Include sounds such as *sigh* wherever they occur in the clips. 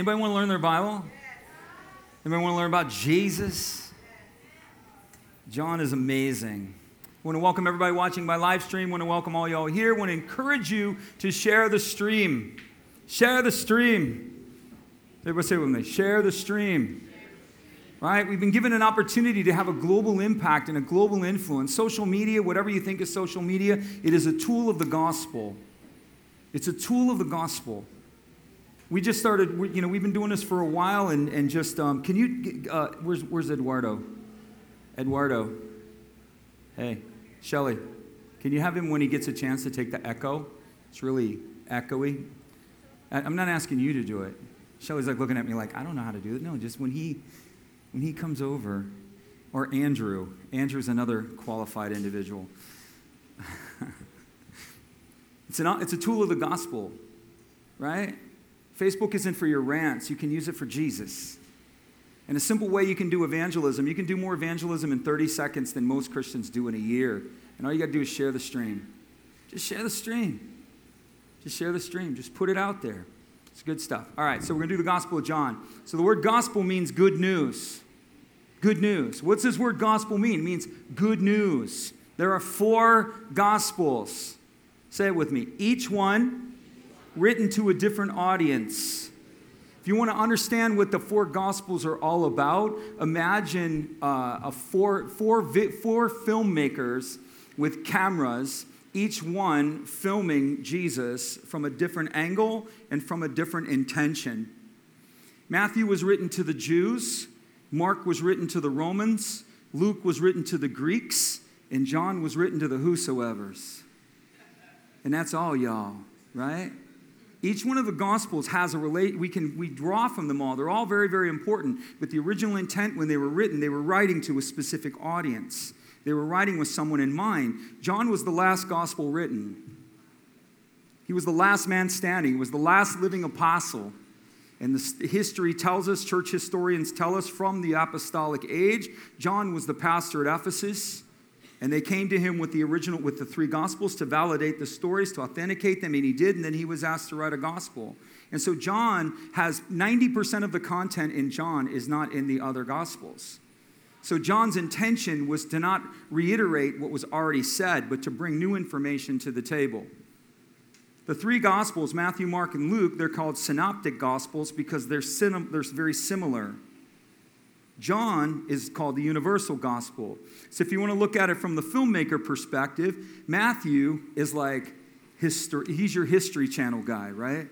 Anybody want to learn their Bible? Anybody want to learn about Jesus? John is amazing. I want to welcome everybody watching my live stream. I want to welcome all y'all here. I want to encourage you to share the stream. Share the stream. Everybody say it with me. Share the stream. Right? We've been given an opportunity to have a global impact and a global influence. Social media, whatever you think is social media, it is a tool of the gospel. It's a tool of the gospel. We just started, you know, we've been doing this for a while, and, and just, um, can you, uh, where's, where's Eduardo? Eduardo. Hey, Shelly, can you have him when he gets a chance to take the echo? It's really echoey. I'm not asking you to do it. Shelly's like looking at me like, I don't know how to do it. No, just when he, when he comes over, or Andrew. Andrew's another qualified individual. *laughs* it's, an, it's a tool of the gospel, right? Facebook isn't for your rants, you can use it for Jesus. And a simple way you can do evangelism, you can do more evangelism in 30 seconds than most Christians do in a year. And all you got to do is share the stream. Just share the stream. Just share the stream. Just put it out there. It's good stuff. All right, so we're going to do the Gospel of John. So the word gospel means good news. Good news. What's this word gospel mean? It means good news. There are four gospels. Say it with me. Each one written to a different audience. If you want to understand what the four Gospels are all about, imagine uh, a four, four, four filmmakers with cameras, each one filming Jesus from a different angle and from a different intention. Matthew was written to the Jews, Mark was written to the Romans, Luke was written to the Greeks, and John was written to the whosoever's. And that's all, y'all, right? Each one of the gospels has a relate we can we draw from them all. They're all very very important, but the original intent when they were written, they were writing to a specific audience. They were writing with someone in mind. John was the last gospel written. He was the last man standing. He was the last living apostle. And the history tells us, church historians tell us from the apostolic age, John was the pastor at Ephesus. And they came to him with the original, with the three gospels to validate the stories, to authenticate them, and he did, and then he was asked to write a gospel. And so John has 90% of the content in John is not in the other gospels. So John's intention was to not reiterate what was already said, but to bring new information to the table. The three gospels, Matthew, Mark, and Luke, they're called synoptic gospels because they're, they're very similar. John is called the universal gospel. So if you want to look at it from the filmmaker perspective, Matthew is like history, he's your history channel guy, right?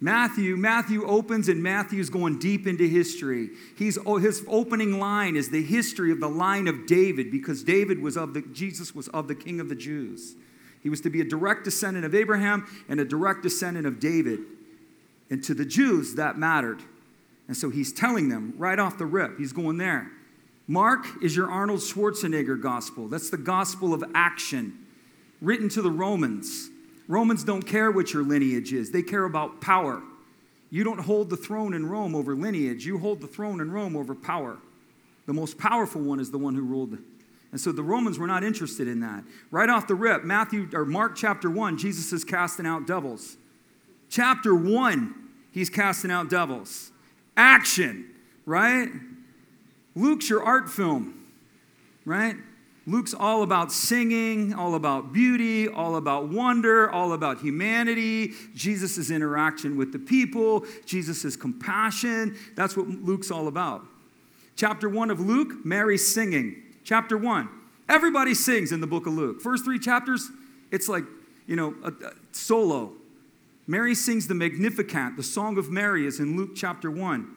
Matthew, Matthew opens and Matthew's going deep into history. He's, oh, his opening line is the history of the line of David because David was of the, Jesus was of the king of the Jews. He was to be a direct descendant of Abraham and a direct descendant of David. And to the Jews, that mattered. And so he's telling them right off the rip, he's going there. Mark is your Arnold Schwarzenegger gospel. That's the gospel of action, written to the Romans. Romans don't care what your lineage is, they care about power. You don't hold the throne in Rome over lineage, you hold the throne in Rome over power. The most powerful one is the one who ruled. And so the Romans were not interested in that. Right off the rip, Matthew or Mark chapter 1, Jesus is casting out devils. Chapter 1, he's casting out devils action, right? Luke's your art film, right? Luke's all about singing, all about beauty, all about wonder, all about humanity, Jesus' interaction with the people, Jesus' compassion. That's what Luke's all about. Chapter 1 of Luke, Mary's singing. Chapter 1, everybody sings in the book of Luke. First three chapters, it's like, you know, a, a solo. Mary sings the Magnificat. The Song of Mary is in Luke chapter 1.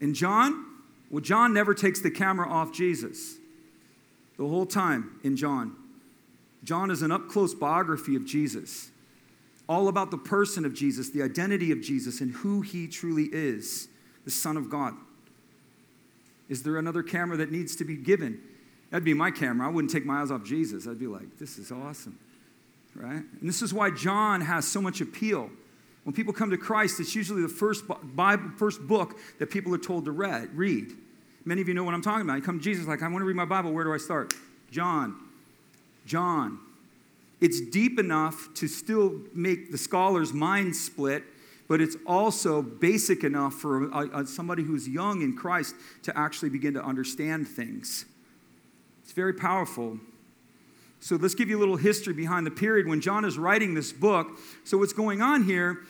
In John, well, John never takes the camera off Jesus the whole time in John. John is an up close biography of Jesus, all about the person of Jesus, the identity of Jesus, and who he truly is the Son of God. Is there another camera that needs to be given? That'd be my camera. I wouldn't take my eyes off Jesus. I'd be like, this is awesome right? And this is why John has so much appeal. When people come to Christ, it's usually the first, Bible, first book that people are told to read, read. Many of you know what I'm talking about. You come to Jesus, like, I want to read my Bible. Where do I start? John. John. It's deep enough to still make the scholar's mind split but it's also basic enough for a, a, somebody who's young in Christ to actually begin to understand things. It's very powerful. So let's give you a little history behind the period when John is writing this book. So, what's going on here,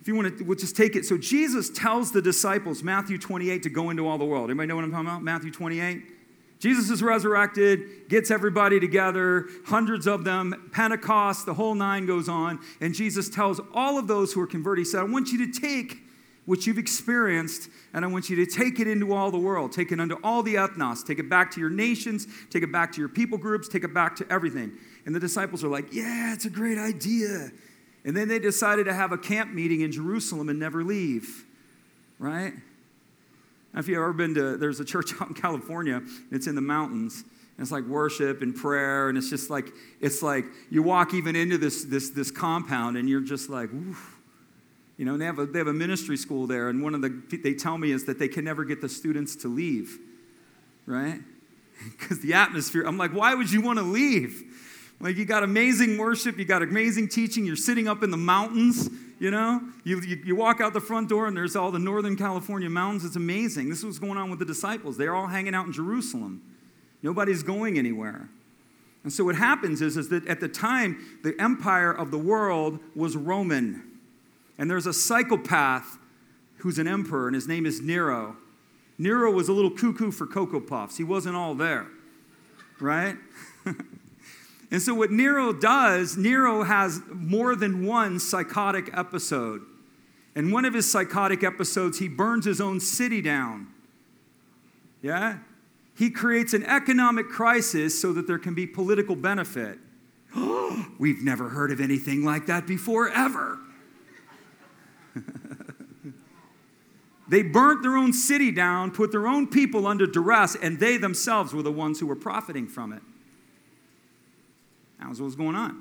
if you want to, we'll just take it. So, Jesus tells the disciples, Matthew 28, to go into all the world. Anybody know what I'm talking about? Matthew 28? Jesus is resurrected, gets everybody together, hundreds of them, Pentecost, the whole nine goes on, and Jesus tells all of those who are converted, He said, I want you to take what you've experienced, and I want you to take it into all the world, take it unto all the ethnos, take it back to your nations, take it back to your people groups, take it back to everything. And the disciples are like, Yeah, it's a great idea. And then they decided to have a camp meeting in Jerusalem and never leave, right? Now, if you've ever been to, there's a church *laughs* out in California, it's in the mountains. And it's like worship and prayer, and it's just like, it's like you walk even into this, this, this compound and you're just like, Oof. You know, they have, a, they have a ministry school there, and one of the, they tell me is that they can never get the students to leave, right? *laughs* Because the atmosphere, I'm like, why would you want to leave? Like, you got amazing worship, you got amazing teaching, you're sitting up in the mountains, you know? You, you, you, walk out the front door and there's all the Northern California mountains. It's amazing. This is what's going on with the disciples. They're all hanging out in Jerusalem. Nobody's going anywhere. And so what happens is, is that at the time, the empire of the world was Roman. And there's a psychopath who's an emperor, and his name is Nero. Nero was a little cuckoo for Cocoa Puffs. He wasn't all there, right? *laughs* And so, what Nero does, Nero has more than one psychotic episode. And one of his psychotic episodes, he burns his own city down. Yeah? He creates an economic crisis so that there can be political benefit. *gasps* We've never heard of anything like that before, ever. They burnt their own city down, put their own people under duress, and they themselves were the ones who were profiting from it. That was what was going on.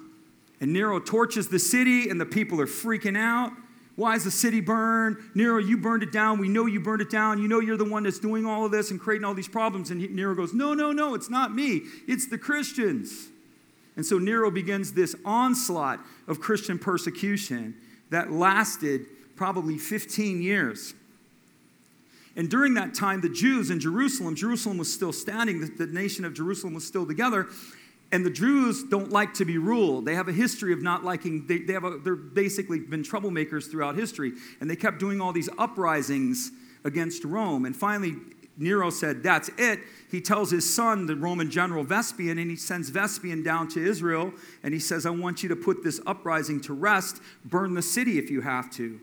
And Nero torches the city, and the people are freaking out. Why is the city burned? Nero, you burned it down. We know you burned it down. You know you're the one that's doing all of this and creating all these problems. And Nero goes, No, no, no, it's not me. It's the Christians. And so Nero begins this onslaught of Christian persecution that lasted probably 15 years. And during that time, the Jews in Jerusalem, Jerusalem was still standing, the, the nation of Jerusalem was still together. And the Jews don't like to be ruled. They have a history of not liking, they, they have a, they're basically been troublemakers throughout history. And they kept doing all these uprisings against Rome. And finally, Nero said, That's it. He tells his son, the Roman general Vespian, and he sends Vespian down to Israel. And he says, I want you to put this uprising to rest. Burn the city if you have to.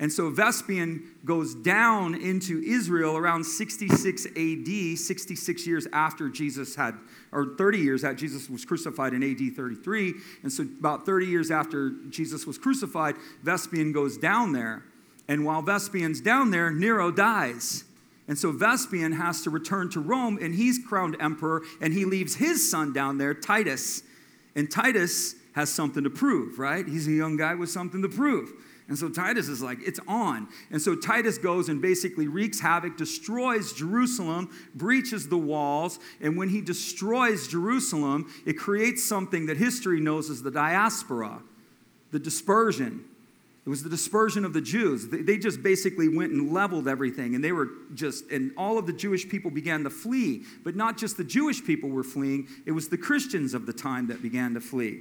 And so Vespian goes down into Israel around 66 AD, 66 years after Jesus had, or 30 years after Jesus was crucified in AD 33. And so about 30 years after Jesus was crucified, Vespian goes down there. And while Vespian's down there, Nero dies. And so Vespian has to return to Rome, and he's crowned emperor, and he leaves his son down there, Titus. And Titus has something to prove, right? He's a young guy with something to prove. And so Titus is like, it's on. And so Titus goes and basically wreaks havoc, destroys Jerusalem, breaches the walls. And when he destroys Jerusalem, it creates something that history knows as the diaspora, the dispersion. It was the dispersion of the Jews. They just basically went and leveled everything, and they were just, and all of the Jewish people began to flee. But not just the Jewish people were fleeing, it was the Christians of the time that began to flee.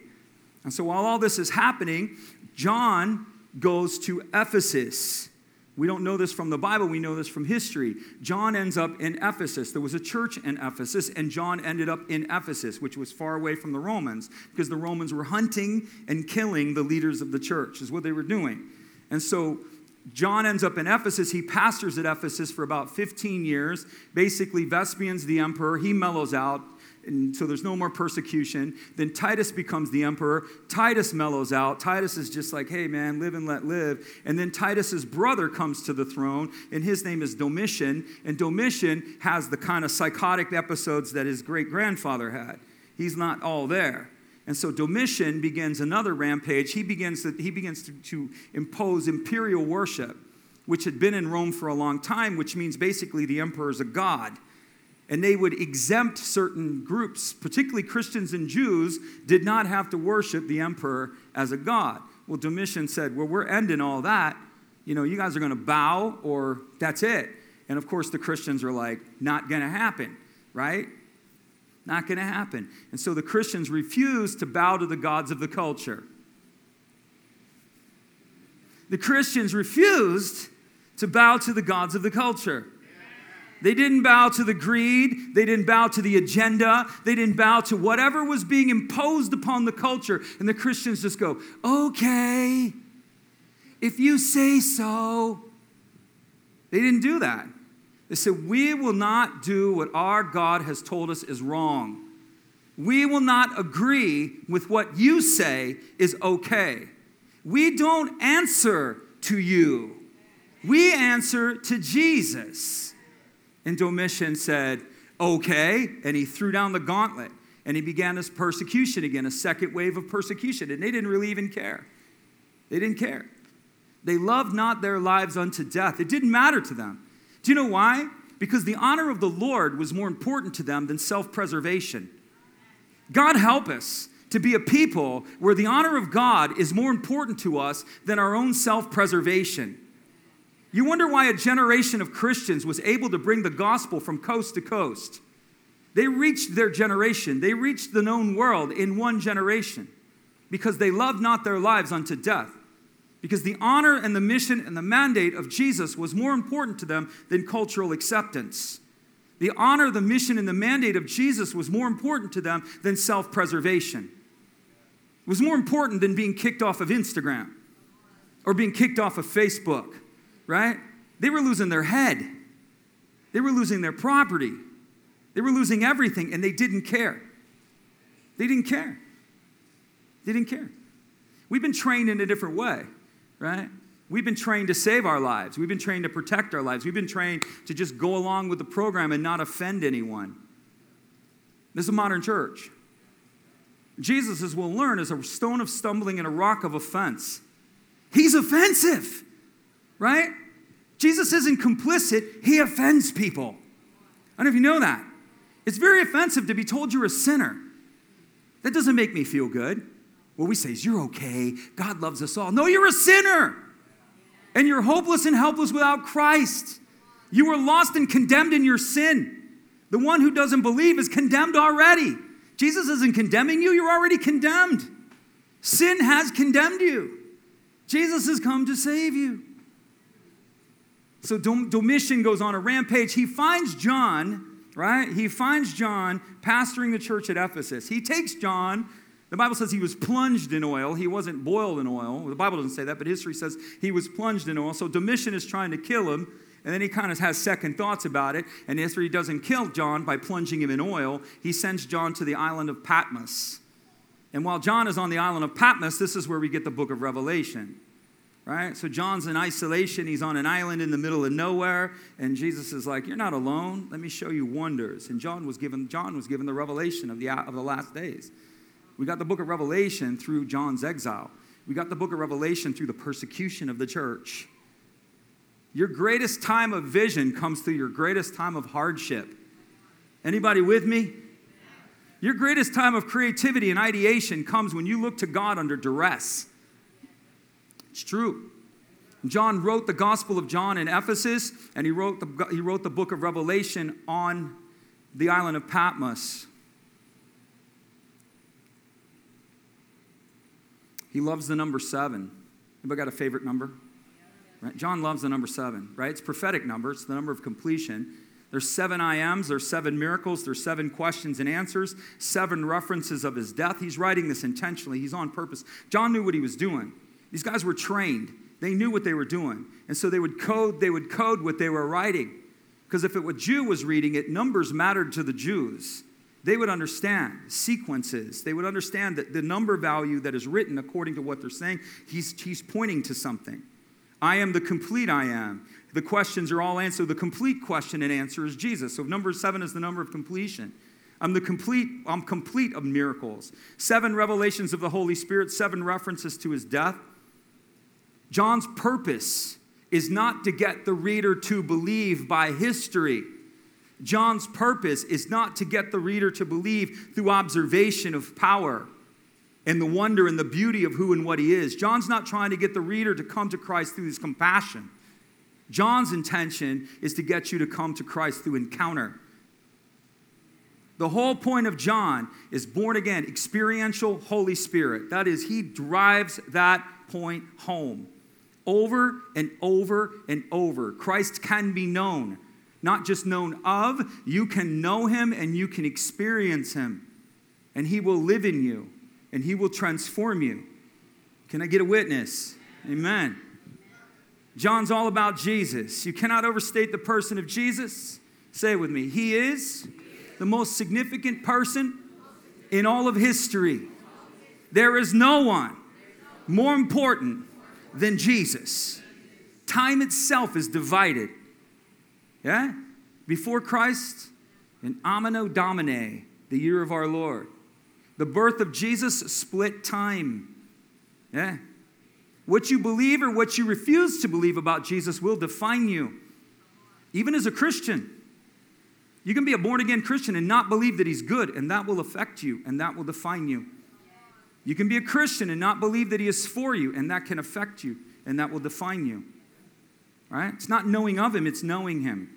And so while all this is happening, John goes to Ephesus. We don't know this from the Bible, we know this from history. John ends up in Ephesus. There was a church in Ephesus, and John ended up in Ephesus, which was far away from the Romans, because the Romans were hunting and killing the leaders of the church, is what they were doing. And so John ends up in Ephesus. He pastors at Ephesus for about 15 years. Basically, Vespian's the emperor. He mellows out and so there's no more persecution. Then Titus becomes the emperor. Titus mellows out. Titus is just like, hey, man, live and let live. And then Titus's brother comes to the throne, and his name is Domitian. And Domitian has the kind of psychotic episodes that his great grandfather had. He's not all there. And so Domitian begins another rampage. He begins to, he begins to, to impose imperial worship, which had been in Rome for a long time, which means basically the emperor is a god and they would exempt certain groups, particularly Christians and Jews, did not have to worship the emperor as a god. Well, Domitian said, Well, we're ending all that. You know, you guys are going to bow or that's it. And of course, the Christians are like, Not going to happen, right? Not going to happen. And so the Christians refused to bow to the gods of the culture. The Christians refused to bow to the gods of the culture. They didn't bow to the greed. They didn't bow to the agenda. They didn't bow to whatever was being imposed upon the culture. And the Christians just go, okay, if you say so. They didn't do that. They said, We will not do what our God has told us is wrong. We will not agree with what you say is okay. We don't answer to you, we answer to Jesus. And Domitian said, Okay. And he threw down the gauntlet and he began his persecution again, a second wave of persecution. And they didn't really even care. They didn't care. They loved not their lives unto death. It didn't matter to them. Do you know why? Because the honor of the Lord was more important to them than self preservation. God help us to be a people where the honor of God is more important to us than our own self preservation. You wonder why a generation of Christians was able to bring the gospel from coast to coast. They reached their generation, they reached the known world in one generation because they loved not their lives unto death because the honor and the mission and the mandate of Jesus was more important to them than cultural acceptance. The honor, the mission, and the mandate of Jesus was more important to them than self preservation. It was more important than being kicked off of Instagram or being kicked off of Facebook, right? They were losing their head, they were losing their property, they were losing everything, and they didn't care. They didn't care. They didn't care. We've been trained in a different way right? We've been trained to save our lives. We've been trained to protect our lives. We've been trained to just go along with the program and not offend anyone. This is a modern church. Jesus, as we'll learn, is a stone of stumbling and a rock of offense. He's offensive, right? Jesus isn't complicit, he offends people. I don't know if you know that. It's very offensive to be told you're a sinner. That doesn't make me feel good. What we say is, You're okay. God loves us all. No, you're a sinner. And you're hopeless and helpless without Christ. You were lost and condemned in your sin. The one who doesn't believe is condemned already. Jesus isn't condemning you, you're already condemned. Sin has condemned you. Jesus has come to save you. So Domitian goes on a rampage. He finds John, right? He finds John pastoring the church at Ephesus. He takes John the Bible says he was plunged in oil. He wasn't boiled in oil. The Bible doesn't say that, but history says he was plunged in oil. So Domitian is trying to kill him, and then he kind of has second thoughts about it. And he doesn't kill John by plunging him in oil, he sends John to the island of Patmos. And while John is on the island of Patmos, this is where we get the book of Revelation. Right? So John's in isolation. He's on an island in the middle of nowhere. And Jesus is like, You're not alone. Let me show you wonders. And John was given, John was given the revelation of the, of the last days. We got the book of Revelation through John's exile. We got the book of Revelation through the persecution of the church. Your greatest time of vision comes through your greatest time of hardship. Anybody with me? Your greatest time of creativity and ideation comes when you look to God under duress. It's true. John wrote the Gospel of John in Ephesus, and he wrote the, he wrote the book of Revelation on the island of Patmos. He loves the number seven. Anybody got a favorite number? Right? John loves the number seven, right? It's prophetic number, it's the number of completion. There's seven I ams, there's seven miracles, there's seven questions and answers, seven references of his death. He's writing this intentionally, he's on purpose. John knew what he was doing. These guys were trained. They knew what they were doing. And so they would code, they would code what they were writing. Because if was Jew was reading it, numbers mattered to the Jews they would understand sequences. They would understand that the number value that is written according to what they're saying, he's, he's pointing to something. I am the complete I am. The questions are all answered. The complete question and answer is Jesus. So number seven is the number of completion. I'm the complete, I'm complete of miracles. Seven revelations of the Holy Spirit, seven references to his death. John's purpose is not to get the reader to believe by history. John's purpose is not to get the reader to believe through observation of power. and the wonder and the beauty of who and what he is. John's not trying to get the reader to come to Christ through his compassion. John's intention is to get you to come to Christ through encounter. The whole point of John is born again, experiential Holy Spirit. That is, he drives that point home over and over and over. Christ can be known, not just known of, you can know him and you can experience him, and he will live in you and he will transform you. Can I get a witness? Amen. John's all about Jesus. You cannot overstate the person of Jesus. Say it with me. He is the most significant person in all of history. There is no one more important than Jesus. Time itself is divided. Yeah? Before Christ, in Anno Domini, the year of our Lord. The birth of Jesus split time. Yeah? What you believe or what you refuse to believe about Jesus will define you. Even as a Christian, you can be a born again Christian and not believe that he's good, and that will affect you and that will define you. You can be a Christian and not believe that he is for you, and that can affect you and that will define you. Right? It's not knowing of him, it's knowing him.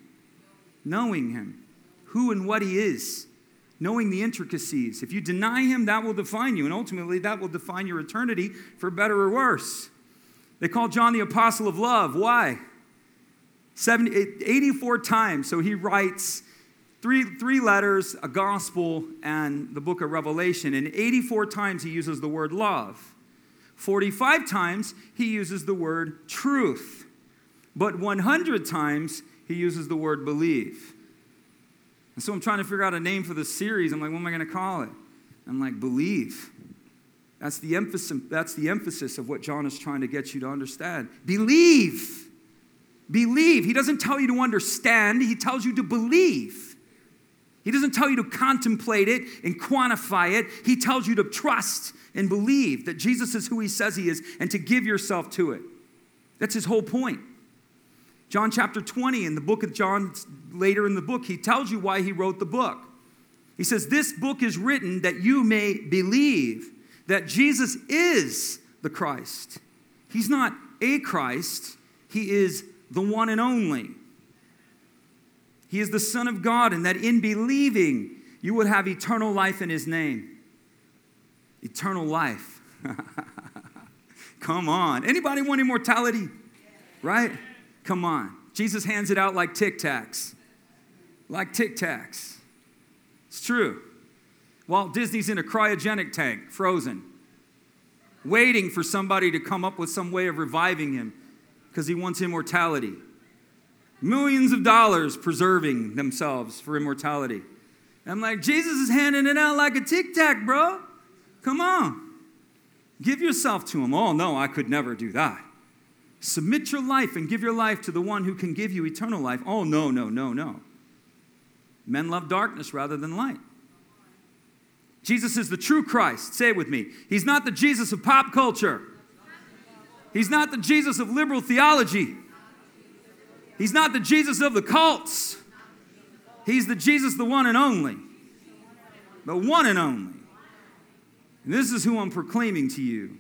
Knowing him, who and what he is, knowing the intricacies. If you deny him, that will define you, and ultimately that will define your eternity for better or worse. They call John the apostle of love. Why? 70, 84 times. So he writes three, three letters, a gospel, and the book of Revelation. And 84 times he uses the word love. 45 times he uses the word truth. But 100 times he uses the word believe. And so I'm trying to figure out a name for the series. I'm like, what am I going to call it? I'm like, believe. That's the emphasis, that's the emphasis of what John is trying to get you to understand. Believe. Believe. He doesn't tell you to understand, he tells you to believe. He doesn't tell you to contemplate it and quantify it. He tells you to trust and believe that Jesus is who he says he is and to give yourself to it. That's his whole point. John chapter 20, in the book of John, later in the book, he tells you why he wrote the book. He says, This book is written that you may believe that Jesus is the Christ. He's not a Christ, He is the one and only. He is the Son of God, and that in believing, you would have eternal life in His name. Eternal life. *laughs* Come on. Anybody want immortality? Right? Come on. Jesus hands it out like tic tacs. Like tic tacs. It's true. Walt Disney's in a cryogenic tank, frozen, waiting for somebody to come up with some way of reviving him because he wants immortality. Millions of dollars preserving themselves for immortality. I'm like, Jesus is handing it out like a tic tac, bro. Come on. Give yourself to him. Oh, no, I could never do that. Submit your life and give your life to the one who can give you eternal life. Oh, no, no, no, no. Men love darkness rather than light. Jesus is the true Christ. Say it with me. He's not the Jesus of pop culture. He's not the Jesus of liberal theology. He's not the Jesus of the cults. He's the Jesus, the one and only. The one and only. And this is who I'm proclaiming to you.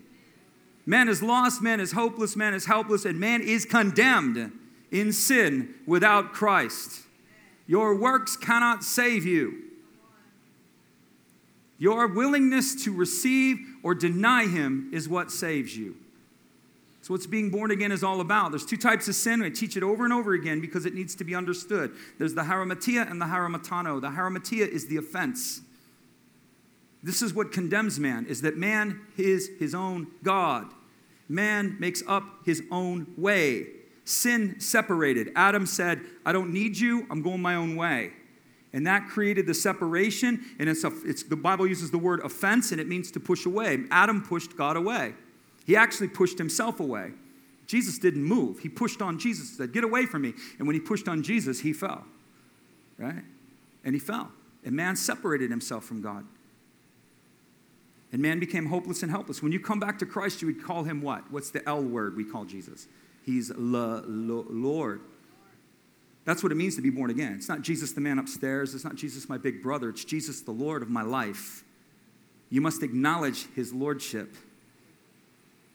Man is lost, man is hopeless, man is helpless, and man is condemned in sin without Christ. Your works cannot save you. Your willingness to receive or deny Him is what saves you. So, what's being born again is all about. There's two types of sin. I teach it over and over again because it needs to be understood. There's the haramatia and the haramatano. The haramatia is the offense. This is what condemns man, is that man is his own God. Man makes up his own way. Sin separated. Adam said, I don't need you, I'm going my own way. And that created the separation. And it's, a, it's the Bible uses the word offense, and it means to push away. Adam pushed God away. He actually pushed himself away. Jesus didn't move. He pushed on Jesus, said, Get away from me. And when he pushed on Jesus, he fell. Right? And he fell. And man separated himself from God. And man became hopeless and helpless. When you come back to Christ, you would call him what? What's the L word we call Jesus? He's the Lord. That's what it means to be born again. It's not Jesus, the man upstairs. It's not Jesus, my big brother. It's Jesus, the Lord of my life. You must acknowledge his lordship.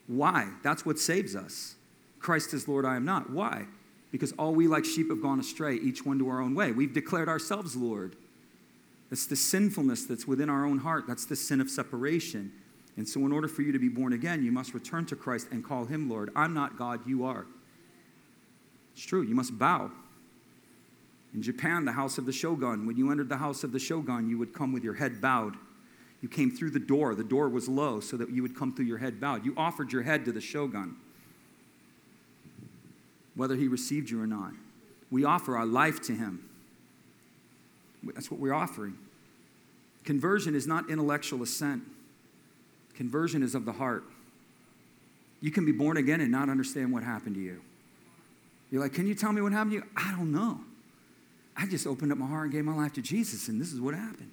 Why? That's what saves us. Christ is Lord, I am not. Why? Because all we like sheep have gone astray, each one to our own way. We've declared ourselves Lord. It's the sinfulness that's within our own heart. That's the sin of separation. And so, in order for you to be born again, you must return to Christ and call him Lord. I'm not God, you are. It's true. You must bow. In Japan, the house of the shogun, when you entered the house of the shogun, you would come with your head bowed. You came through the door. The door was low so that you would come through your head bowed. You offered your head to the shogun, whether he received you or not. We offer our life to him. That's what we're offering. Conversion is not intellectual assent, conversion is of the heart. You can be born again and not understand what happened to you. You're like, Can you tell me what happened to you? I don't know. I just opened up my heart and gave my life to Jesus, and this is what happened,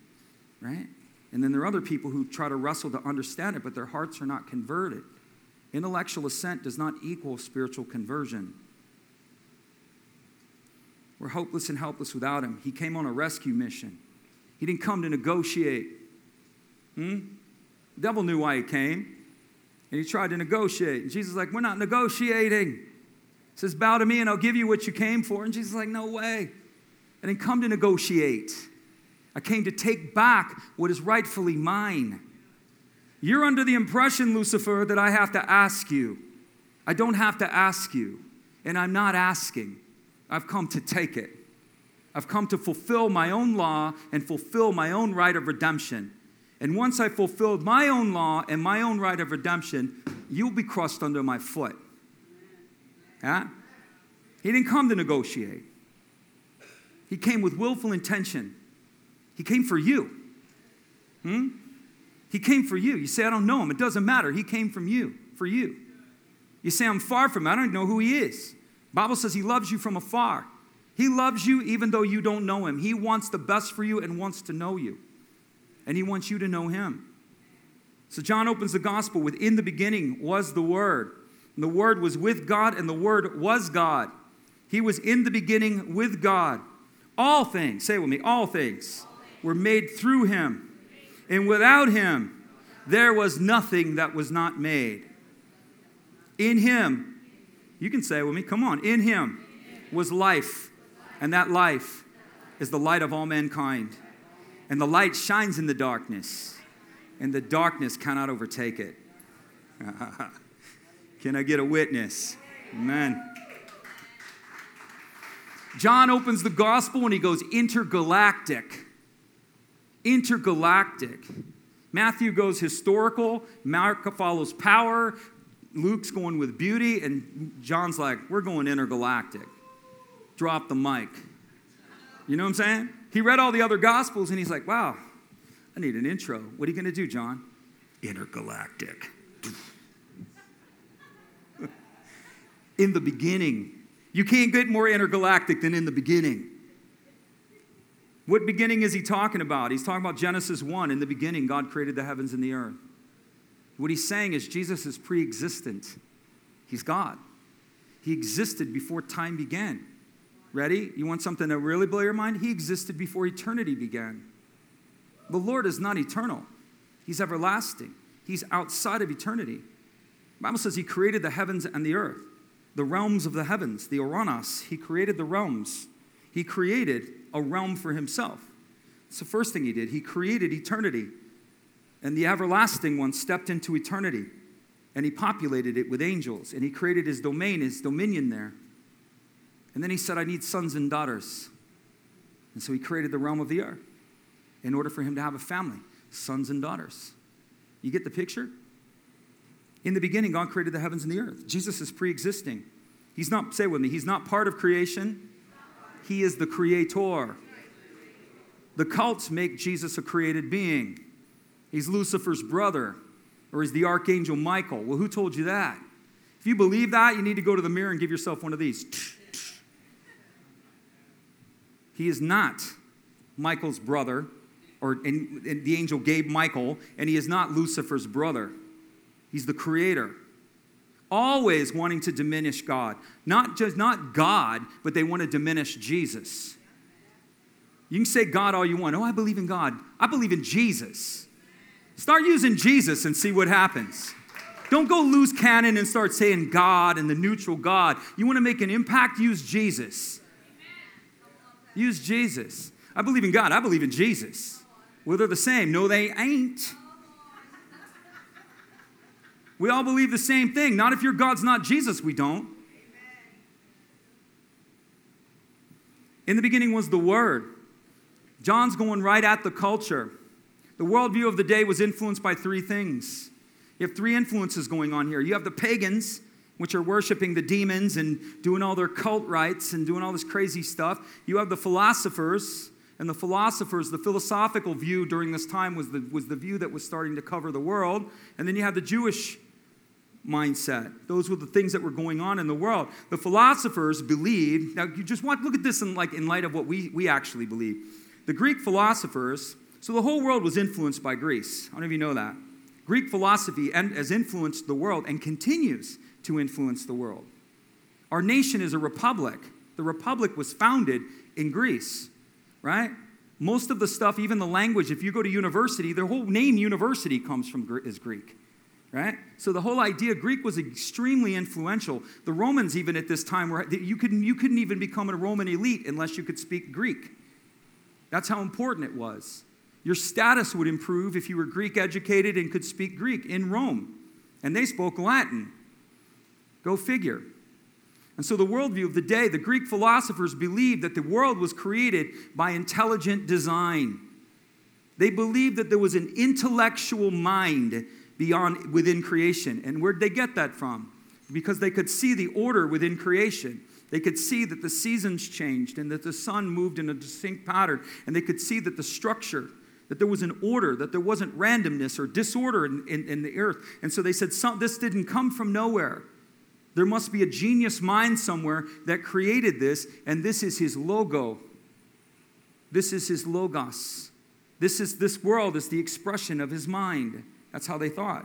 right? And then there are other people who try to wrestle to understand it, but their hearts are not converted. Intellectual assent does not equal spiritual conversion. We're hopeless and helpless without him. He came on a rescue mission. He didn't come to negotiate. Hmm? The devil knew why he came, and he tried to negotiate. And Jesus is like, We're not negotiating. He says, Bow to me, and I'll give you what you came for. And Jesus is like, No way. I didn't come to negotiate. I came to take back what is rightfully mine. You're under the impression, Lucifer, that I have to ask you. I don't have to ask you, and I'm not asking. I've come to take it. I've come to fulfill my own law and fulfill my own right of redemption. And once I fulfilled my own law and my own right of redemption, you'll be crushed under my foot. Yeah? He didn't come to negotiate. He came with willful intention. He came for you. Hmm? He came for you. You say, I don't know him. It doesn't matter. He came from you, for you. You say, I'm far from him. I don't know who he is. Bible says he loves you from afar. He loves you even though you don't know him. He wants the best for you and wants to know you. And he wants you to know him. So John opens the gospel with In the beginning was the Word. And the Word was with God, and the Word was God. He was in the beginning with God. All things, say with me, all things were made through him. And without him, there was nothing that was not made. In him, you can say with me, come on, in him was life, and that life is the light of all mankind. And the light shines in the darkness, and the darkness cannot overtake it. *laughs* Can I get a witness? Amen. John opens the gospel and he goes intergalactic. Intergalactic. Matthew goes historical, Mark follows power, Luke's going with beauty, and John's like, we're going intergalactic. Drop the mic. You know what I'm saying? He read all the other gospels and he's like, wow, I need an intro. What are you going to do, John? Intergalactic. In the beginning, you can't get more intergalactic than in the beginning. What beginning is he talking about? He's talking about Genesis 1. In the beginning, God created the heavens and the earth. What he's saying is Jesus is pre existent, he's God. He existed before time began. Ready? You want something to really blow your mind? He existed before eternity began. The Lord is not eternal, He's everlasting, He's outside of eternity. The Bible says He created the heavens and the earth the realms of the heavens, the Oranos. He created the realms. He created a realm for himself. It's the first thing he did. He created eternity. And the everlasting one stepped into eternity and he populated it with angels and he created his domain, his dominion there. And then he said, I need sons and daughters. And so he created the realm of the earth in order for him to have a family, sons and daughters. You get the picture? In the beginning, God created the heavens and the earth. Jesus is pre existing. He's not, say with me, he's not part of creation, he is the creator. The cults make Jesus a created being. He's Lucifer's brother, or he's the archangel Michael. Well, who told you that? If you believe that, you need to go to the mirror and give yourself one of these. He is not Michael's brother, or and, and the angel gave Michael, and he is not Lucifer's brother. He's the creator. Always wanting to diminish God. Not just not God, but they want to diminish Jesus. You can say God all you want. Oh, I believe in God. I believe in Jesus. Start using Jesus and see what happens. Don't go lose cannon and start saying God and the neutral God. You want to make an impact? Use Jesus. Use Jesus. I believe in God. I believe in Jesus. Well, they're the same. No, they ain't. We all believe the same thing. Not if your God's not Jesus, we don't. In the beginning was the Word. John's going right at the culture. The worldview of the day was influenced by three things. You have three influences going on here. You have the pagans, which are worshiping the demons and doing all their cult rites and doing all this crazy stuff. You have the philosophers, and the philosophers, the philosophical view during this time was the, was the view that was starting to cover the world. And then you have the Jewish mindset. Those were the things that were going on in the world. The philosophers believed, now you just want look at this in like in light of what we, we actually believe. The Greek philosophers, so the whole world was influenced by Greece. I don't know if you know that. Greek philosophy has influenced the world and continues to influence the world. Our nation is a republic. The republic was founded in Greece, right? Most of the stuff, even the language, if you go to university, their whole name university comes from is Greek right? So the whole idea, Greek was extremely influential. The Romans, even at this time, were you couldn't you couldn't even become a Roman elite unless you could speak Greek. That's how important it was. Your status would improve if you were Greek educated and could speak Greek in Rome, and they spoke Latin. Go figure. And so, the worldview of the day, the Greek philosophers believed that the world was created by intelligent design. They believed that there was an intellectual mind beyond within creation. And where'd they get that from? Because they could see the order within creation. They could see that the seasons changed and that the sun moved in a distinct pattern. And they could see that the structure, that there was an order, that there wasn't randomness or disorder in, in, in the earth. And so they said, This didn't come from nowhere. There must be a genius mind somewhere that created this, and this is his logo. This is his logos. This is this world is the expression of his mind. That's how they thought.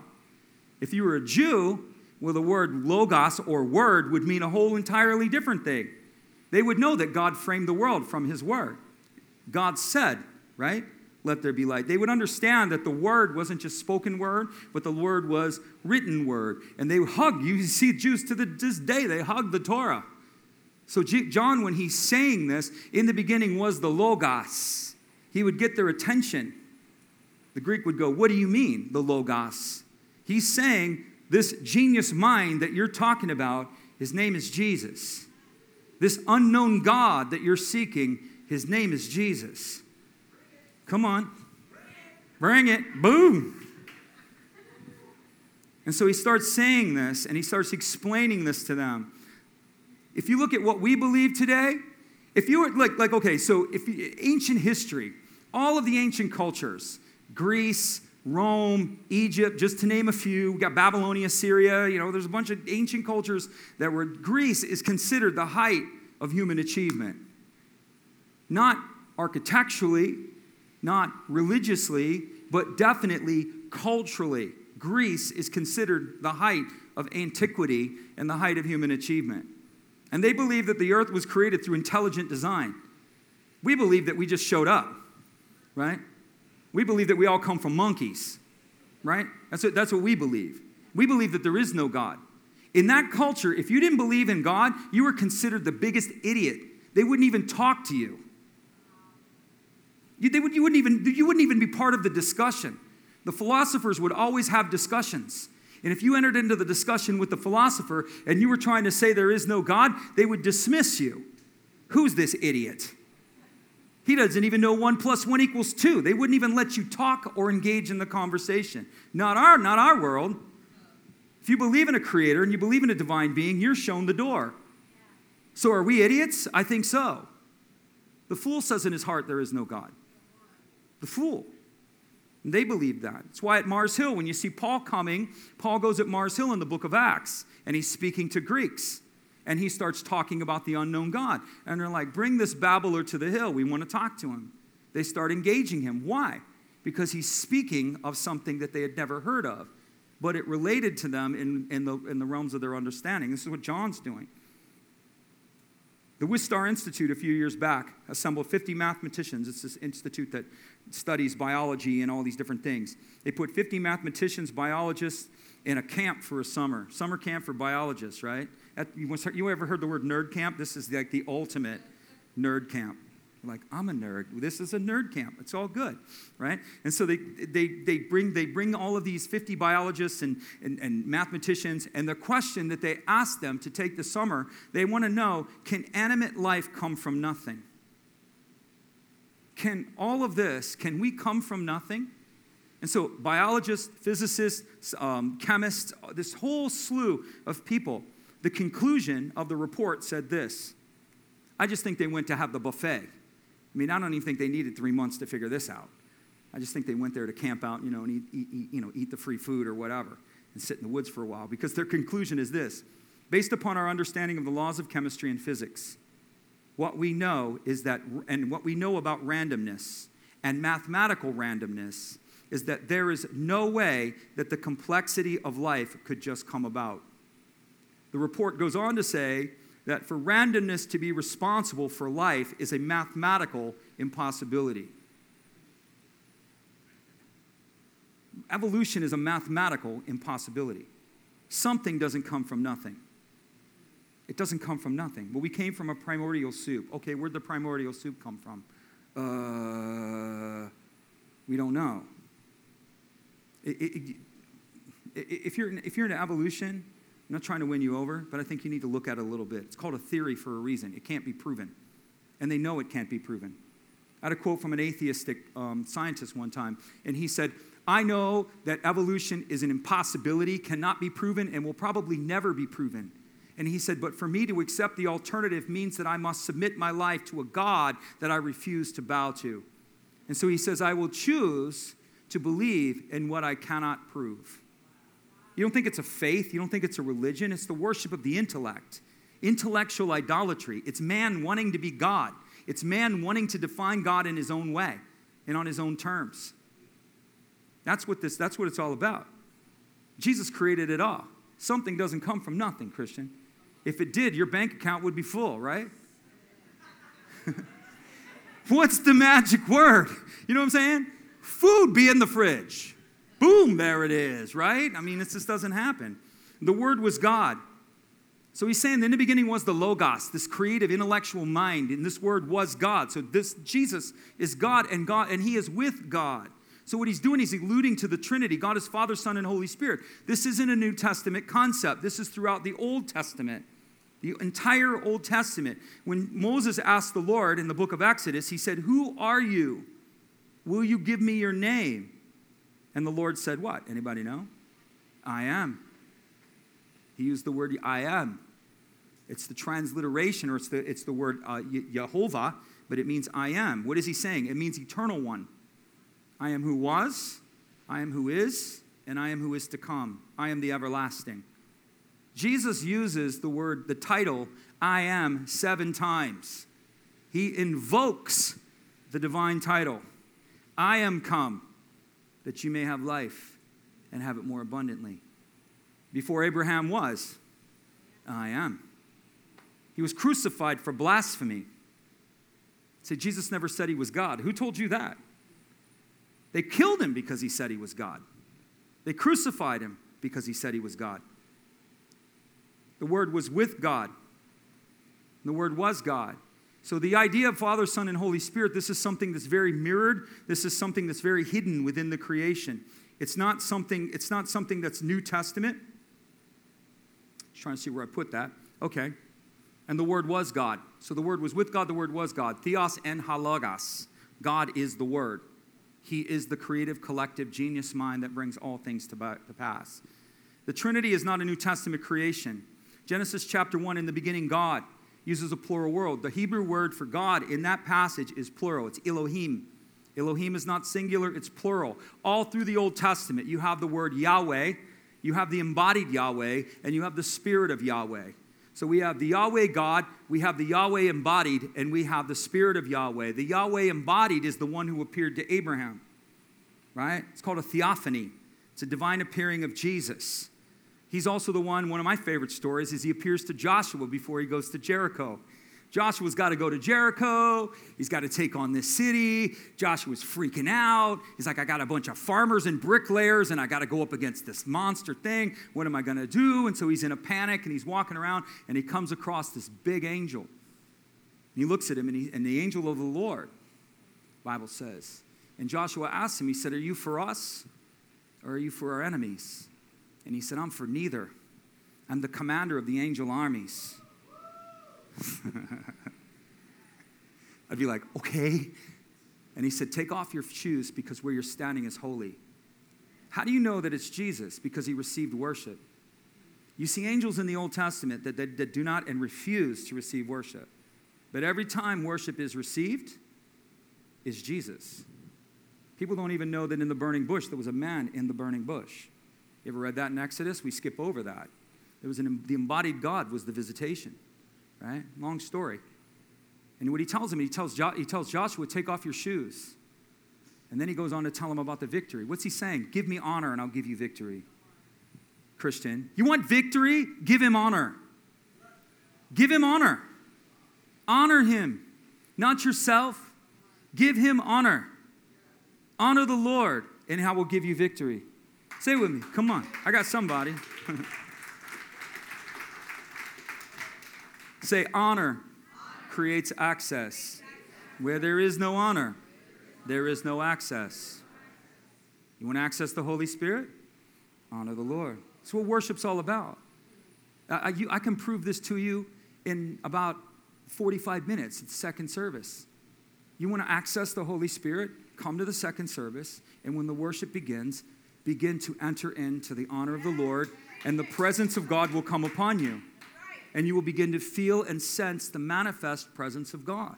If you were a Jew, well, the word logos or word would mean a whole entirely different thing. They would know that God framed the world from his word. God said, right? Let there be light. They would understand that the word wasn't just spoken word, but the word was written word. And they hug. You *laughs* see Jews to this day, they hug the Torah. So, John, when he's saying this, in the beginning was the Logos. He would get their attention. The Greek would go, What do you mean, the Logos? He's saying this genius mind that you're talking about, his name is Jesus. This unknown God that you're seeking, his name is Jesus. Come on. Bring it. Boom. And so he starts saying this and he starts explaining this to them. If you look at what we believe today, if you were like, like okay, so if ancient history, all of the ancient cultures, Greece, Rome, Egypt, just to name a few. We got Babylonia, Syria. You know, there's a bunch of ancient cultures that were, Greece is considered the height of human achievement. Not architecturally, not religiously, but definitely culturally. Greece is considered the height of antiquity and the height of human achievement. And they believe that the earth was created through intelligent design. We believe that we just showed up, right? We believe that we all come from monkeys, right? That's what, that's what we believe. We believe that there is no God. In that culture, if you didn't believe in God, you were considered the biggest idiot. They wouldn't even talk to you. You, they would, you, wouldn't even, you wouldn't even be part of the discussion. The philosophers would always have discussions. And if you entered into the discussion with the philosopher and you were trying to say there is no God, they would dismiss you. Who's this idiot? He doesn't even know one plus one equals two. They wouldn't even let you talk or engage in the conversation. Not our, not our world. If you believe in a creator and you believe in a divine being, you're shown the door. So are we idiots? I think so. The fool says in his heart there is no God. The fool. And they believe that. That's why at Mars Hill, when you see Paul coming, Paul goes at Mars Hill in the book of Acts, and he's speaking to Greeks and he starts talking about the unknown God. And they're like, Bring this babbler to the hill. We want to talk to him. They start engaging him. Why? Because he's speaking of something that they had never heard of, but it related to them in, in, the, in the realms of their understanding. This is what John's doing. The Wistar Institute, a few years back, assembled 50 mathematicians. It's this institute that studies biology and all these different things. They put 50 mathematicians, biologists, in a camp for a summer, summer camp for biologists, right? You, you ever heard the word nerd camp? This is like the ultimate nerd camp. Like, I'm a nerd. This is a nerd camp. It's all good, right? And so they, they, they, bring, they bring all of these 50 biologists and, and, and mathematicians, and the question that they ask them to take the summer, they want to know can animate life come from nothing? Can all of this, can we come from nothing? And so, biologists, physicists, um, chemists, this whole slew of people, the conclusion of the report said this I just think they went to have the buffet. I mean, I don't even think they needed three months to figure this out. I just think they went there to camp out, you know, and eat, eat, eat, you know, eat the free food or whatever and sit in the woods for a while because their conclusion is this based upon our understanding of the laws of chemistry and physics, what we know is that, and what we know about randomness and mathematical randomness is that there is no way that the complexity of life could just come about. The report goes on to say that for randomness to be responsible for life is a mathematical impossibility. Evolution is a mathematical impossibility. Something doesn't come from nothing. It doesn't come from nothing. Well, we came from a primordial soup. Okay, where'd the primordial soup come from? Uh, we don't know. It, it, it, if, you're, if you're into evolution, I'm not trying to win you over, but I think you need to look at it a little bit. It's called a theory for a reason. It can't be proven. And they know it can't be proven. I had a quote from an atheistic um, scientist one time, and he said, I know that evolution is an impossibility, cannot be proven, and will probably never be proven. And he said, But for me to accept the alternative means that I must submit my life to a God that I refuse to bow to. And so he says, I will choose to believe in what I cannot prove. You don't think it's a faith, you don't think it's a religion, it's the worship of the intellect. Intellectual idolatry. It's man wanting to be God. It's man wanting to define God in his own way and on his own terms. That's what this that's what it's all about. Jesus created it all. Something doesn't come from nothing, Christian. If it did, your bank account would be full, right? *laughs* What's the magic word? You know what I'm saying? Food be in the fridge. Boom, there it is, right? I mean, it just doesn't happen. The Word was God. So he's saying in the beginning was the Logos, this creative intellectual mind, and this word was God. So this Jesus is God and God, and he is with God. So what he's doing, he's alluding to the Trinity. God is Father, Son, and Holy Spirit. This isn't a New Testament concept. This is throughout the Old Testament. The entire Old Testament. When Moses asked the Lord in the book of Exodus, he said, Who are you? Will you give me your name? And the Lord said, What? Anybody know? I am. He used the word I am. It's the transliteration, or it's the, it's the word uh, Jehovah, but it means I am. What is he saying? It means eternal one. I am who was, I am who is, and I am who is to come. I am the everlasting. Jesus uses the word, the title, I am, seven times. He invokes the divine title. I am come that you may have life and have it more abundantly. Before Abraham was, I am. He was crucified for blasphemy. Say, Jesus never said he was God. Who told you that? They killed him because he said he was God. They crucified him because he said he was God. The Word was with God. The Word was God. So, the idea of Father, Son, and Holy Spirit, this is something that's very mirrored. This is something that's very hidden within the creation. It's not something, it's not something that's New Testament. Just trying to see where I put that. Okay. And the Word was God. So, the Word was with God, the Word was God. Theos and ho Logos. God is the Word. He is the creative, collective, genius mind that brings all things to, to pass. The Trinity is not a New Testament creation. Genesis chapter 1, in the beginning, God uses a plural word. The Hebrew word for God in that passage is plural. It's Elohim. Elohim is not singular, it's plural. All through the Old Testament, you have the word Yahweh, you have the embodied Yahweh, and you have the Spirit of Yahweh. So we have the Yahweh God, we have the Yahweh embodied, and we have the Spirit of Yahweh. The Yahweh embodied is the one who appeared to Abraham, right? It's called a theophany, it's a divine appearing of Jesus. He's also the one, one of my favorite stories is he appears to Joshua before he goes to Jericho. Joshua's got to go to Jericho. He's got to take on this city. Joshua's freaking out. He's like, I got a bunch of farmers and bricklayers, and I got to go up against this monster thing. What am I going to do? And so he's in a panic, and he's walking around, and he comes across this big angel. And he looks at him, and, he, and the angel of the Lord, Bible says. And Joshua asks him, he said, Are you for us, or are you for our enemies? And he said, I'm for neither. I'm the commander of the angel armies. *laughs* I'd be like, okay. And he said, Take off your shoes because where you're standing is holy. How do you know that it's Jesus? Because he received worship. You see angels in the Old Testament that, that, that do not and refuse to receive worship. But every time worship is received, is Jesus. People don't even know that in the burning bush there was a man in the burning bush. You ever read that in Exodus? We skip over that. There was an, the embodied God was the visitation right? Long story. And what he tells him, he tells, jo- he tells Joshua, take off your shoes. And then he goes on to tell him about the victory. What's he saying? Give me honor and I'll give you victory. Christian, you want victory? Give him honor. Give him honor. Honor him, not yourself. Give him honor. Honor the Lord, and I will give you victory. Say with me. Come on. I got somebody. *laughs* Say, honor creates access. Where there is no honor, there is no access. You want to access the Holy Spirit? Honor the Lord. That's what worship's all about. I, you, I can prove this to you in about 45 minutes. It's second service. You want to access the Holy Spirit? Come to the second service, and when the worship begins, begin to enter into the honor of the Lord, and the presence of God will come upon you and you will begin to feel and sense the manifest presence of God.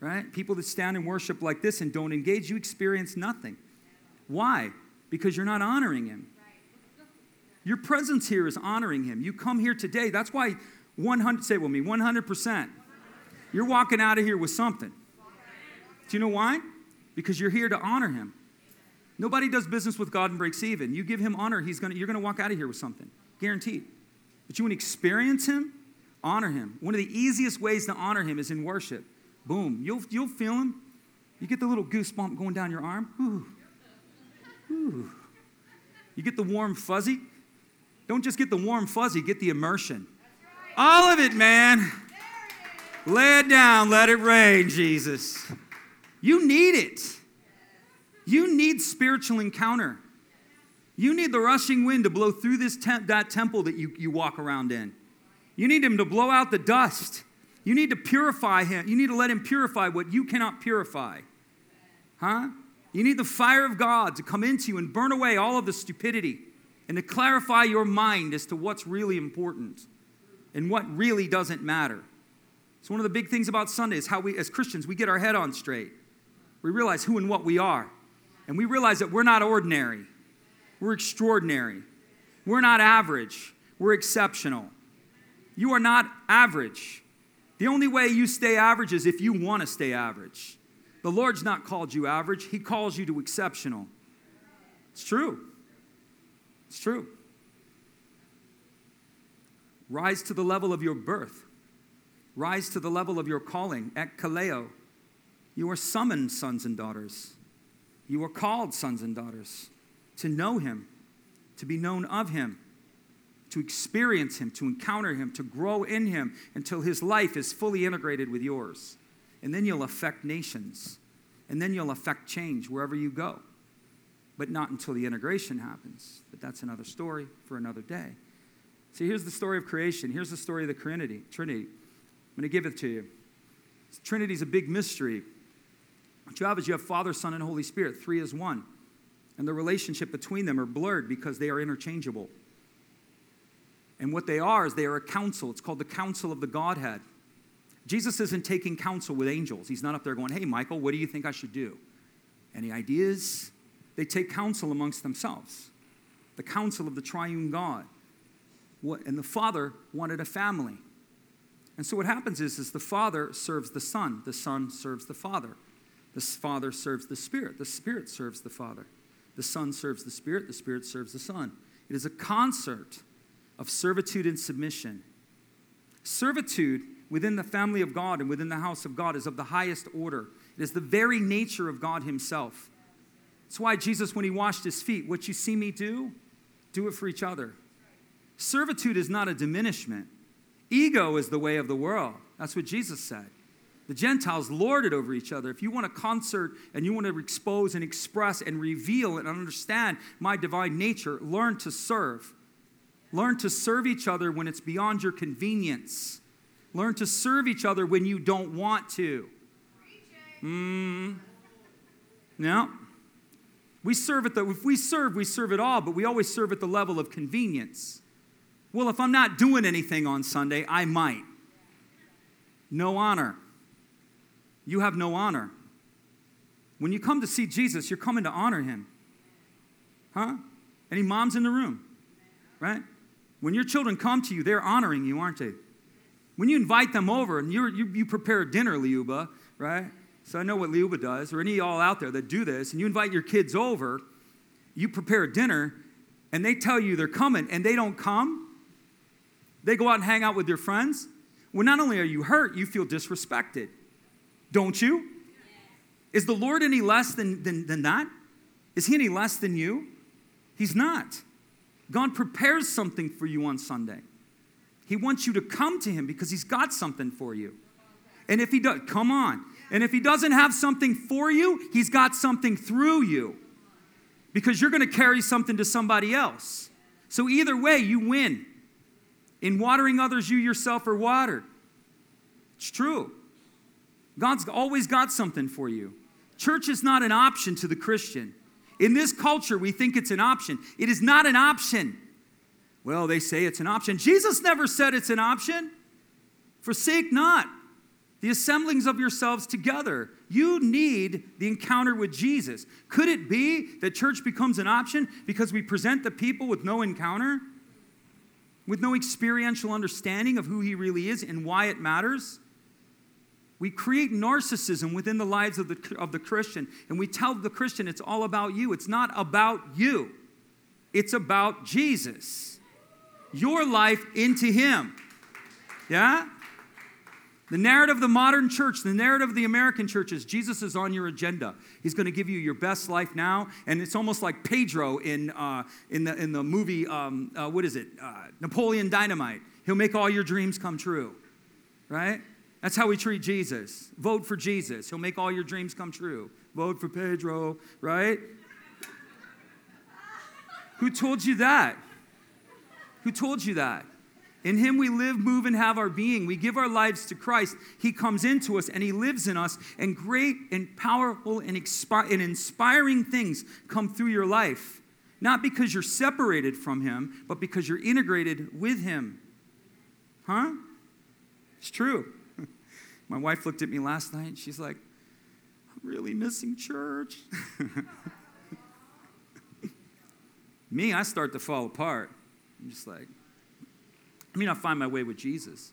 Right? People that stand and worship like this and don't engage, you experience nothing. Why? Because you're not honoring Him. Your presence here is honoring Him. You come here today. That's why 100, say with me, 100%. You're walking out of here with something. Do you know why? Because you're here to honor Him. Nobody does business with God and breaks even. You give Him honor, he's gonna, you're going to walk out of here with something. Guaranteed. But you want to experience Him? Honor Him. One of the easiest ways to honor Him is in worship. Boom. You'll, you'll feel Him. You get the little goosebump going down your arm. Ooh. Ooh. You get the warm fuzzy. Don't just get the warm fuzzy, get the immersion. All of it, man. Lay it down, let it rain, Jesus. You need it. You need spiritual encounter. You need the rushing wind to blow through this that temple that you, you walk around in. You need him to blow out the dust. You need to purify him. You need to let him purify what you cannot purify. Huh? You need the fire of God to come into you and burn away all of the stupidity and to clarify your mind as to what's really important and what really doesn't matter. It's one of the big things about Sunday is how we, as Christians, we get our head on straight. We realize who and what we are. And we realize that we're not ordinary. We're extraordinary. We're not average. We're exceptional. You are not average. The only way you stay average is if you want to stay average. The Lord's not called you average, He calls you to exceptional. It's true. It's true. Rise to the level of your birth. Rise to the level of your calling. At Kaleo, you are summoned sons and daughters. You are called sons and daughters to know Him, to be known of Him, to experience Him, to encounter Him, to grow in Him until His life is fully integrated with yours. And then you'll affect nations. And then you'll affect change wherever you go. But not until the integration happens. But that's another story for another day. See, here's the story of creation. Here's the story of the Trinity. Trinity. I'm going to give it to you. Trinity is a big mystery. What you have is you have Father, Son, and Holy Spirit. Three is one and the relationship between them are blurred because they are interchangeable. And what they are is they are a council. It's called the council of the Godhead. Jesus isn't taking counsel with angels. He's not up there going, hey, Michael, what do you think I should do? Any ideas? They take counsel amongst themselves. The council of the triune God. What, and the Father wanted a family. And so what happens is, is the Father serves the Son. The Son serves the Father. The Father serves the Spirit. The Spirit serves the Father. The Son serves the Spirit, the Spirit serves the Son. It is a concert of servitude and submission. Servitude within the family of God and within the house of God is of the highest order. It is the very nature of God Himself. That's why Jesus, when He washed His feet, what you see me do, do it for each other. Servitude is not a diminishment. Ego is the way of the world. That's what Jesus said. The Gentiles lord it over each other. If you want a concert and you want to expose and express and reveal and understand my divine nature, learn to serve. Learn to serve each other when it's beyond your convenience. Learn to serve each other when you don't want to. Mm. No. We serve at the, if we serve, we serve it all, but we always serve at the level of convenience. Well, if I'm not doing anything on Sunday, I might. No honor. You have no honor. When you come to see Jesus, you're coming to honor him. Huh? Any moms in the room? Right? When your children come to you, they're honoring you, aren't they? When you invite them over and you you, prepare dinner, Liuba, right? So I know what Liuba does, or any of y'all out there that do this, and you invite your kids over, you prepare dinner, and they tell you they're coming, and they don't come, they go out and hang out with their friends. Well, not only are you hurt, you feel disrespected. Don't you? Is the Lord any less than, than, than that? Is he any less than you? He's not. God prepares something for you on Sunday. He wants you to come to him because he's got something for you. And if he does, come on. And if he doesn't have something for you, he's got something through you because you're going to carry something to somebody else. So either way, you win. In watering others, you yourself are watered. It's true. God's always got something for you. Church is not an option to the Christian. In this culture, we think it's an option. It is not an option. Well, they say it's an option. Jesus never said it's an option. Forsake not the assemblings of yourselves together. You need the encounter with Jesus. Could it be that church becomes an option because we present the people with no encounter? with no experiential understanding of who he really is and why it matters. We create narcissism within the lives of the, of the Christian, and we tell the Christian it's all about you. It's not about you, it's about Jesus. Your life into him. Yeah? The narrative of the modern church, the narrative of the American church is Jesus is on your agenda. He's going to give you your best life now. And it's almost like Pedro in, uh, in, the, in the movie, um, uh, what is it? Uh, Napoleon Dynamite. He'll make all your dreams come true, right? That's how we treat Jesus. Vote for Jesus. He'll make all your dreams come true. Vote for Pedro, right? Who told you that? Who told you that? In Him we live, move, and have our being. We give our lives to Christ. He comes into us and He lives in us, and great and powerful and, expi- and inspiring things come through your life. Not because you're separated from Him, but because you're integrated with Him. Huh? It's true. My wife looked at me last night and she's like, I'm really missing church. *laughs* me, I start to fall apart. I'm just like, I mean, I find my way with Jesus.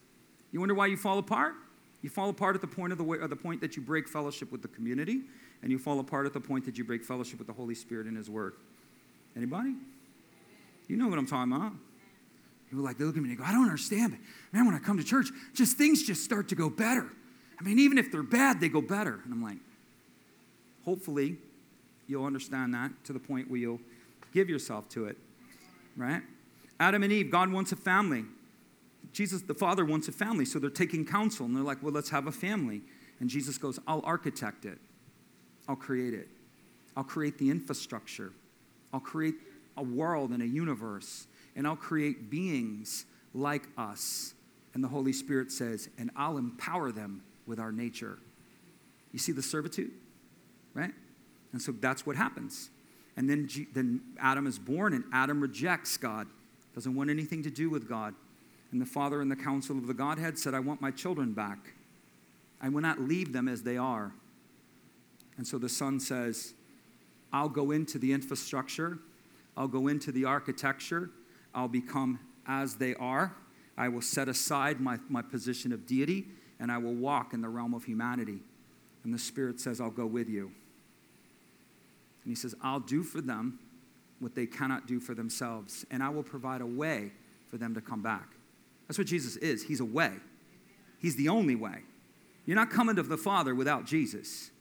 You wonder why you fall apart? You fall apart at the point of the way, or the point that you break fellowship with the community, and you fall apart at the point that you break fellowship with the Holy Spirit and His Word. Anybody? You know what I'm talking about. People like they look at me and they go, I don't understand it. Man, when I come to church, just things just start to go better. I mean, even if they're bad, they go better. And I'm like, hopefully you'll understand that to the point where you'll give yourself to it. Right? Adam and Eve, God wants a family. Jesus, the Father, wants a family. So they're taking counsel and they're like, well, let's have a family. And Jesus goes, I'll architect it, I'll create it, I'll create the infrastructure, I'll create a world and a universe, and I'll create beings like us. And the Holy Spirit says, and I'll empower them with our nature. You see the servitude, right? And so that's what happens. And then, G- then Adam is born, and Adam rejects God, doesn't want anything to do with God. And the Father and the council of the Godhead said, I want my children back. I will not leave them as they are. And so the Son says, I'll go into the infrastructure, I'll go into the architecture, I'll become as they are. I will set aside my, my position of deity, and I will walk in the realm of humanity. And the Spirit says, I'll go with you. And He says, I'll do for them what they cannot do for themselves, and I will provide a way for them to come back. That's what Jesus is. He's a way. He's the only way. You're not coming to the Father without Jesus.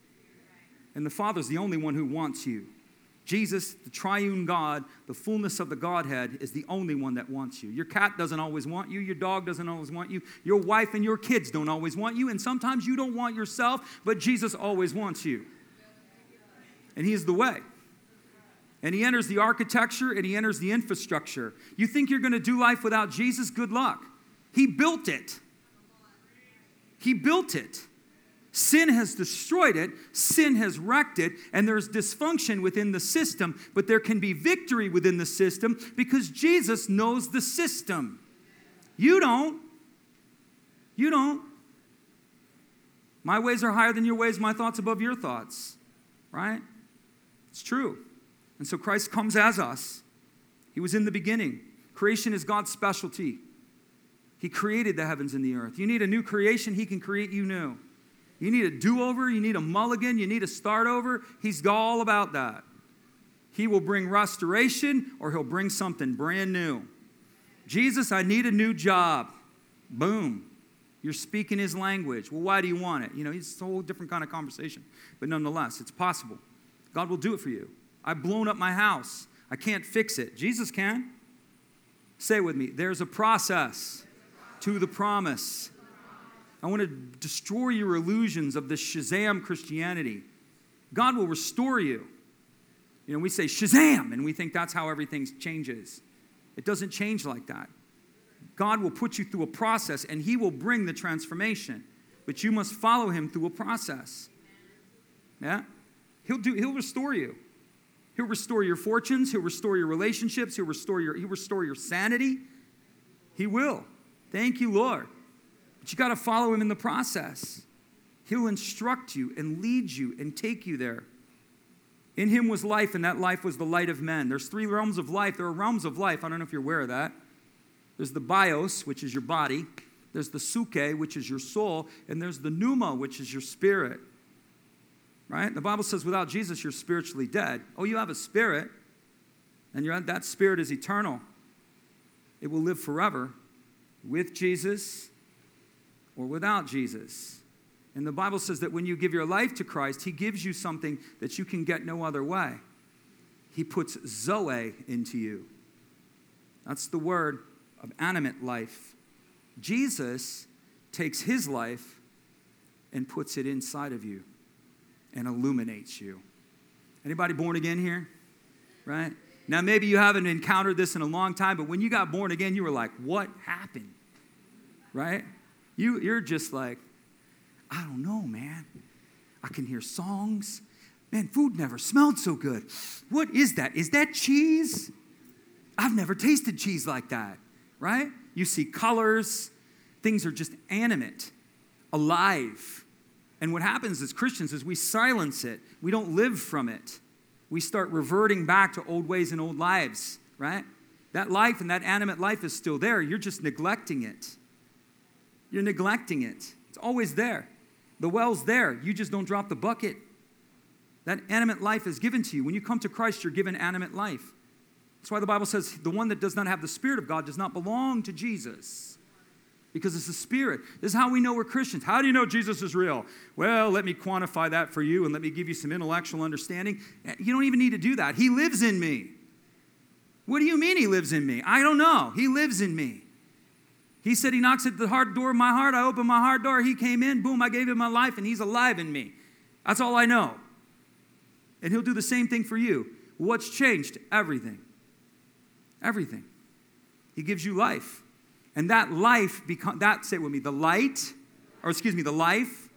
And the Father's the only one who wants you. Jesus, the triune God, the fullness of the Godhead, is the only one that wants you. Your cat doesn't always want you. Your dog doesn't always want you. Your wife and your kids don't always want you. And sometimes you don't want yourself, but Jesus always wants you. And He is the way. And He enters the architecture and He enters the infrastructure. You think you're going to do life without Jesus? Good luck. He built it. He built it. Sin has destroyed it, sin has wrecked it, and there's dysfunction within the system, but there can be victory within the system because Jesus knows the system. You don't. You don't. My ways are higher than your ways, my thoughts above your thoughts, right? It's true. And so Christ comes as us. He was in the beginning. Creation is God's specialty. He created the heavens and the earth. You need a new creation, He can create you new. You need a do over, you need a mulligan, you need a start over. He's all about that. He will bring restoration or he'll bring something brand new. Jesus, I need a new job. Boom. You're speaking his language. Well, why do you want it? You know, it's a whole different kind of conversation. But nonetheless, it's possible. God will do it for you. I've blown up my house. I can't fix it. Jesus can. Say with me there's a process to the promise. I want to destroy your illusions of this Shazam Christianity. God will restore you. You know, we say Shazam, and we think that's how everything changes. It doesn't change like that. God will put you through a process, and He will bring the transformation. But you must follow Him through a process. Yeah? He'll, do, he'll restore you. He'll restore your fortunes. He'll restore your relationships. He'll restore your, he'll restore your sanity. He will. Thank you, Lord. But you got to follow him in the process. He'll instruct you and lead you and take you there. In him was life, and that life was the light of men. There's three realms of life. There are realms of life. I don't know if you're aware of that. There's the bios, which is your body. There's the psuche, which is your soul. And there's the pneuma, which is your spirit. Right? The Bible says without Jesus, you're spiritually dead. Oh, you have a spirit, and that spirit is eternal. It will live forever with Jesus or without Jesus. And the Bible says that when you give your life to Christ, He gives you something that you can get no other way. He puts Zoe into you. That's the word of animate life. Jesus takes His life and puts it inside of you and illuminates you. Anybody born again here? Right? Now, maybe you haven't encountered this in a long time, but when you got born again, you were like, what happened? Right? You, you're just like, I don't know, man. I can hear songs. Man, food never smelled so good. What is that? Is that cheese? I've never tasted cheese like that, right? You see colors, things are just animate, alive. And what happens as Christians is we silence it, we don't live from it. We start reverting back to old ways and old lives, right? That life and that animate life is still there. You're just neglecting it. You're neglecting it. It's always there. The well's there. You just don't drop the bucket. That animate life is given to you. When you come to Christ, you're given animate life. That's why the Bible says the one that does not have the Spirit of God does not belong to Jesus. Because it's the Spirit. This is how we know we're Christians. How do you know Jesus is real? Well, let me quantify that for you and let me give you some intellectual understanding. You don't even need to do that. He lives in me. What do you mean he lives in me? I don't know. He lives in me. He said he knocks at the hard door of my heart. I open my heart door. He came in. Boom, I gave him my life, and he's alive in me. That's all I know. And he'll do the same thing for you. What's changed? Everything. Everything. He gives you life. And that life, become, that, say it with me, the light, or excuse me, the life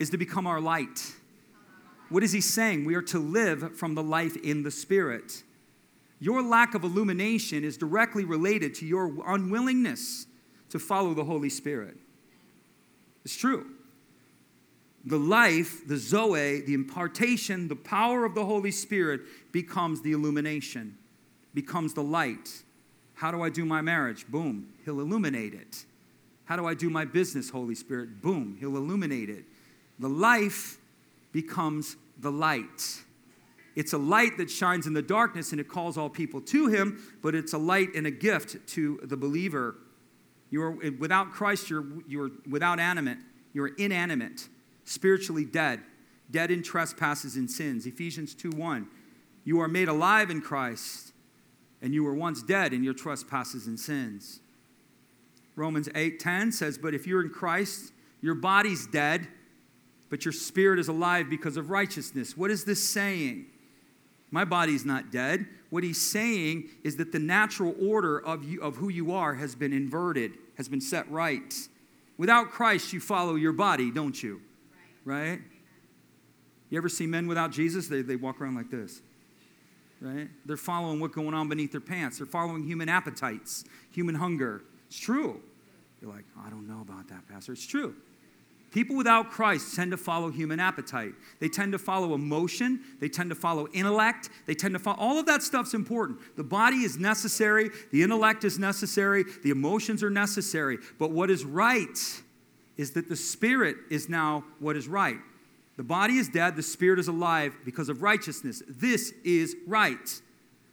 is to become our light. What is he saying? We are to live from the life in the Spirit. Your lack of illumination is directly related to your unwillingness to follow the Holy Spirit. It's true. The life, the Zoe, the impartation, the power of the Holy Spirit becomes the illumination, becomes the light. How do I do my marriage? Boom, He'll illuminate it. How do I do my business, Holy Spirit? Boom, He'll illuminate it. The life becomes the light. It's a light that shines in the darkness and it calls all people to Him, but it's a light and a gift to the believer. You are eh, without Christ, you're, you're without animate. You're inanimate, spiritually dead, dead in trespasses and sins. Ephesians 2 1. You are made alive in Christ, and you were once dead in your trespasses and sins. Romans 8:10 says, But if you're in Christ, your body's dead, but your spirit is alive because of righteousness. What is this saying? My body's not dead. What he's saying is that the natural order of, you, of who you are has been inverted, has been set right. Without Christ, you follow your body, don't you? Right? You ever see men without Jesus? They, they walk around like this. Right? They're following what's going on beneath their pants. They're following human appetites, human hunger. It's true. You're like, I don't know about that, Pastor. It's true. People without Christ tend to follow human appetite. They tend to follow emotion. They tend to follow intellect. They tend to follow all of that stuff's important. The body is necessary. The intellect is necessary. The emotions are necessary. But what is right is that the spirit is now what is right. The body is dead. The spirit is alive because of righteousness. This is right.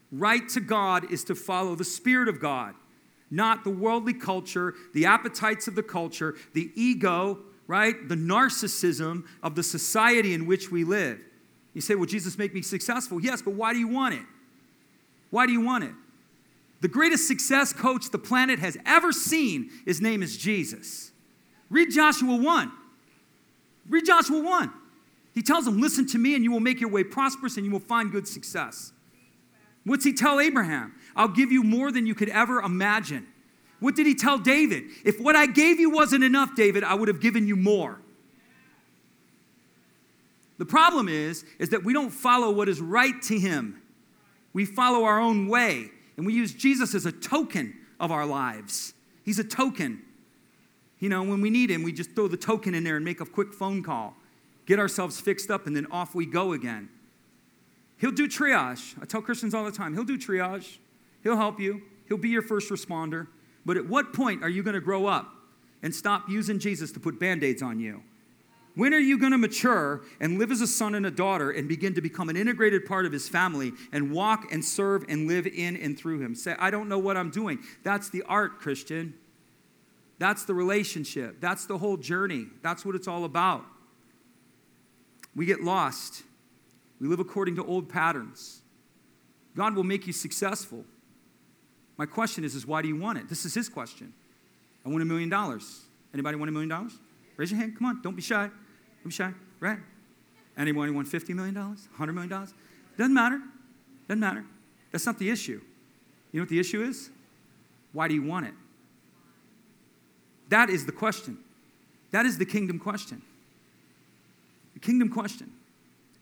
Right to God is to follow the spirit of God, not the worldly culture, the appetites of the culture, the ego right? The narcissism of the society in which we live. You say, Well, Jesus, make me successful. Yes, but why do you want it? Why do you want it? The greatest success coach the planet has ever seen, his name is Jesus. Read Joshua 1. Read Joshua 1. He tells them, Listen to me, and you will make your way prosperous, and you will find good success. What's he tell Abraham? I'll give you more than you could ever imagine. What did he tell David? If what I gave you wasn't enough, David, I would have given you more. The problem is is that we don't follow what is right to him. We follow our own way and we use Jesus as a token of our lives. He's a token. You know, when we need him, we just throw the token in there and make a quick phone call, get ourselves fixed up and then off we go again. He'll do triage. I tell Christians all the time, he'll do triage. He'll help you. He'll be your first responder. But at what point are you going to grow up and stop using Jesus to put band aids on you? When are you going to mature and live as a son and a daughter and begin to become an integrated part of his family and walk and serve and live in and through him? Say, I don't know what I'm doing. That's the art, Christian. That's the relationship. That's the whole journey. That's what it's all about. We get lost. We live according to old patterns. God will make you successful. My question is, is why do you want it? This is his question. I want a million dollars. Anybody want a million dollars? Raise your hand. Come on. Don't be shy. Don't be shy. Right? Anybody want $50 million? $100 million? Doesn't matter. Doesn't matter. That's not the issue. You know what the issue is? Why do you want it? That is the question. That is the kingdom question. The kingdom question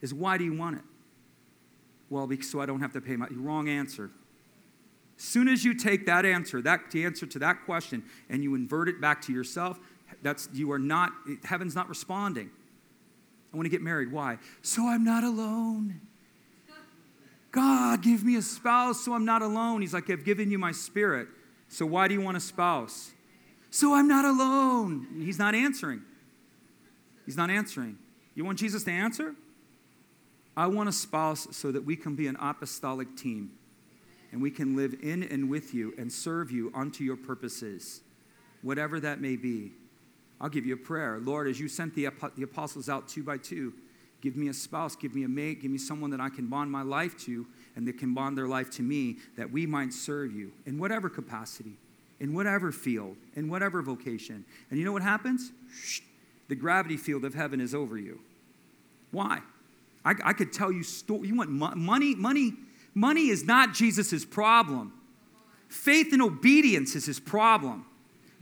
is why do you want it? Well, so I don't have to pay my wrong answer. Soon as you take that answer, that the answer to that question, and you invert it back to yourself, that's you are not heaven's not responding. I want to get married. Why? So I'm not alone. God, give me a spouse so I'm not alone. He's like, I've given you my spirit. So why do you want a spouse? So I'm not alone. He's not answering. He's not answering. You want Jesus to answer? I want a spouse so that we can be an apostolic team and we can live in and with you and serve you unto your purposes, whatever that may be. I'll give you a prayer. Lord, as you sent the, the apostles out two by two, give me a spouse, give me a mate, give me someone that I can bond my life to and that can bond their life to me, that we might serve you in whatever capacity, in whatever field, in whatever vocation. And you know what happens? The gravity field of heaven is over you. Why? I, I could tell you, sto- you want mo- money, money Money is not Jesus' problem. Faith and obedience is his problem.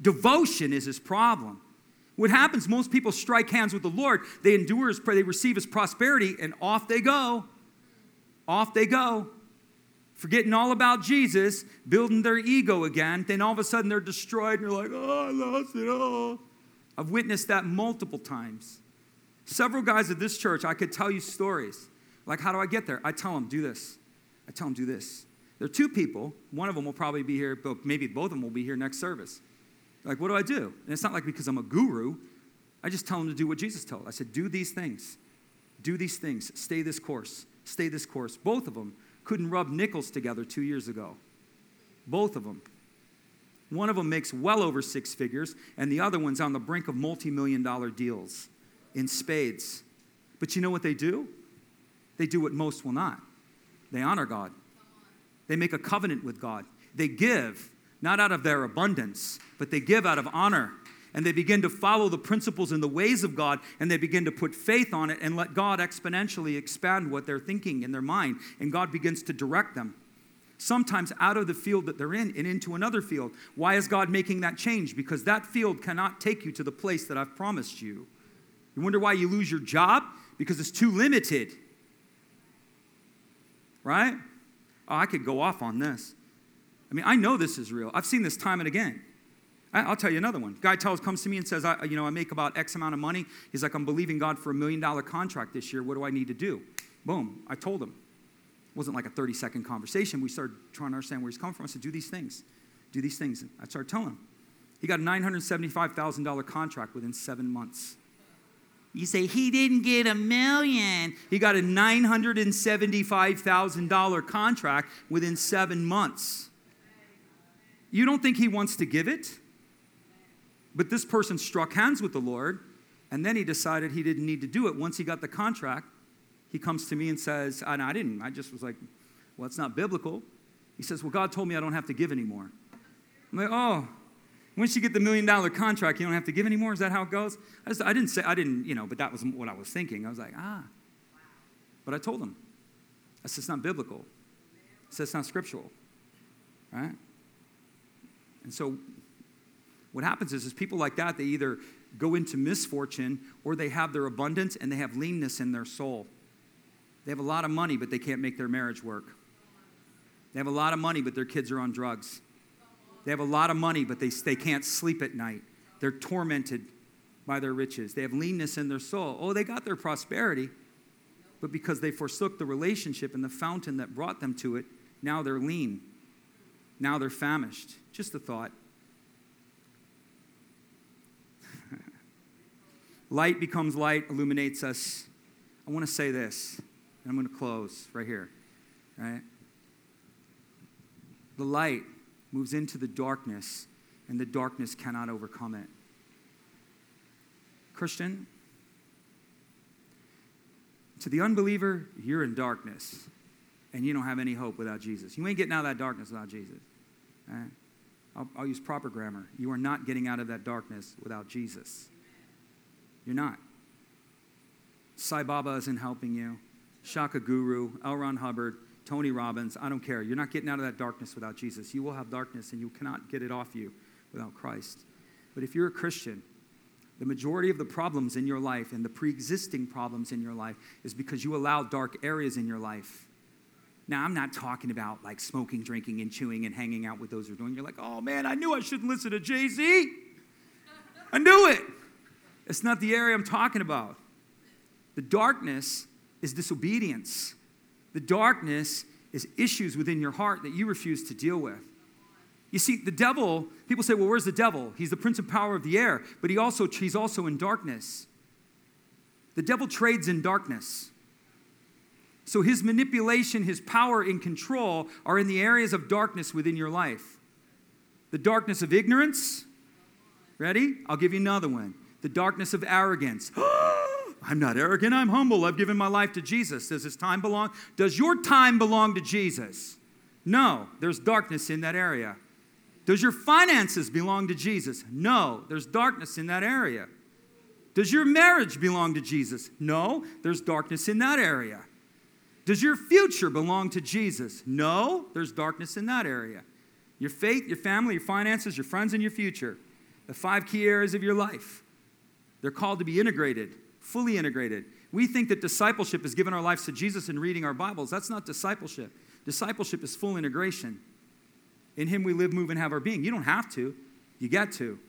Devotion is his problem. What happens, most people strike hands with the Lord, they endure his prayer, they receive his prosperity, and off they go. Off they go. Forgetting all about Jesus, building their ego again, then all of a sudden they're destroyed, and you're like, oh, I lost it all. I've witnessed that multiple times. Several guys at this church, I could tell you stories. Like, how do I get there? I tell them, do this. I tell them, do this. There are two people. One of them will probably be here, but maybe both of them will be here next service. Like, what do I do? And it's not like because I'm a guru. I just tell them to do what Jesus told. I said, do these things. Do these things. Stay this course. Stay this course. Both of them couldn't rub nickels together two years ago. Both of them. One of them makes well over six figures, and the other one's on the brink of multi million dollar deals in spades. But you know what they do? They do what most will not they honor God, they make a covenant with God. They give, not out of their abundance, but they give out of honor. And they begin to follow the principles and the ways of God, and they begin to put faith on it and let God exponentially expand what they're thinking in their mind. And God begins to direct them sometimes out of the field that they're in and into another field. Why is God making that change? Because that field cannot take you to the place that I've promised you. You wonder why you lose your job? Because it's too limited. Right? Oh, I could go off on this. I mean, I know this is real. I've seen this time and again. I'll tell you another one. Guy tells, comes to me and says, I, you know, I make about X amount of money. He's like, I'm believing God for a million dollar contract this year. What do I need to do? Boom. I told him It wasn't like a 30 second conversation. We started trying to understand where he's coming from. I said, do these things. Do these things. I started telling him. He got a $975,000 contract within seven months. You say, he didn't get a million. He got a $975,000 contract within seven months. You don't think he wants to give it? But this person struck hands with the Lord, and then he decided he didn't need to do it once he got the contract he comes to me and says, and I didn't. I just was like, well, it's not biblical. He says, well, God told me I don't have to give anymore. I'm like, oh, once you get the million dollar contract, you don't have to give anymore? Is that how it goes? I, just, I didn't say, I didn't, you know, but that was what I was thinking. I was like, ah. But I told him, I said, it's not biblical. I said, it's not scriptural. Right? And so what happens is, is people like that, they either go into misfortune or they have their abundance and they have leanness in their soul. They have a lot of money, but they can't make their marriage work. They have a lot of money, but their kids are on drugs. They have a lot of money, but they, they can't sleep at night. They're tormented by their riches. They have leanness in their soul. Oh, they got their prosperity, but because they forsook the relationship and the fountain that brought them to it, now they're lean. Now they're famished. Just a thought. *laughs* light becomes light, illuminates us. I want to say this. And I'm going to close right here. Right? The light moves into the darkness, and the darkness cannot overcome it. Christian, to the unbeliever, you're in darkness, and you don't have any hope without Jesus. You ain't getting out of that darkness without Jesus. I'll, I'll use proper grammar. You are not getting out of that darkness without Jesus. You're not. Sai Baba isn't helping you. Shaka Guru, L. Ron Hubbard, Tony Robbins, I don't care. You're not getting out of that darkness without Jesus. You will have darkness and you cannot get it off you without Christ. But if you're a Christian, the majority of the problems in your life and the pre existing problems in your life is because you allow dark areas in your life. Now, I'm not talking about like smoking, drinking, and chewing and hanging out with those who are doing. You're like, oh man, I knew I shouldn't listen to Jay Z. I knew it. It's not the area I'm talking about. The darkness is disobedience. The darkness is issues within your heart that you refuse to deal with. You see, the devil, people say, well, where's the devil? He's the prince of power of the air, but he also, he's also in darkness. The devil trades in darkness. So his manipulation, his power and control are in the areas of darkness within your life. The darkness of ignorance. Ready? I'll give you another one. The darkness of arrogance. *gasps* *laughs* I'm not arrogant, I'm humble. I've given my life to Jesus. Does his time belong? Does your time belong to Jesus? No, there's darkness in that area. Does your finances belong to Jesus? No, there's darkness in that area. Does your marriage belong to Jesus? No, there's darkness in that area. Does your future belong to Jesus? No, there's darkness in that area. Your faith, your family, your finances, your friends, and your future. The five key areas of your life. They're called to be integrated fully integrated. We think that discipleship is giving our lives to Jesus and reading our Bibles. That's not discipleship. Discipleship is full integration. In Him we live, move, and have our being. You don't have to, you get to,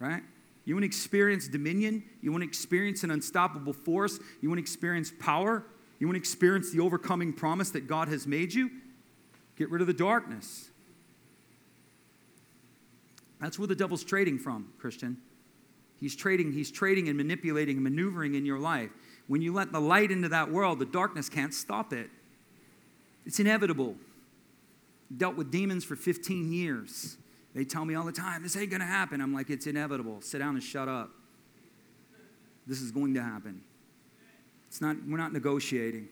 right? You want to experience dominion? You want to experience an unstoppable force? You want to experience power? You want to experience the overcoming promise that God has made you? Get rid of the darkness. That's where the devil's trading from, Christian. He's trading, he's trading and manipulating and maneuvering in your life. When you let the light into that world, the darkness can't stop it. It's inevitable. Dealt with demons for 15 years. They tell me all the time, this ain't gonna happen. I'm like, it's inevitable. Sit down and shut up. This is going to happen. It's not, we're not negotiating.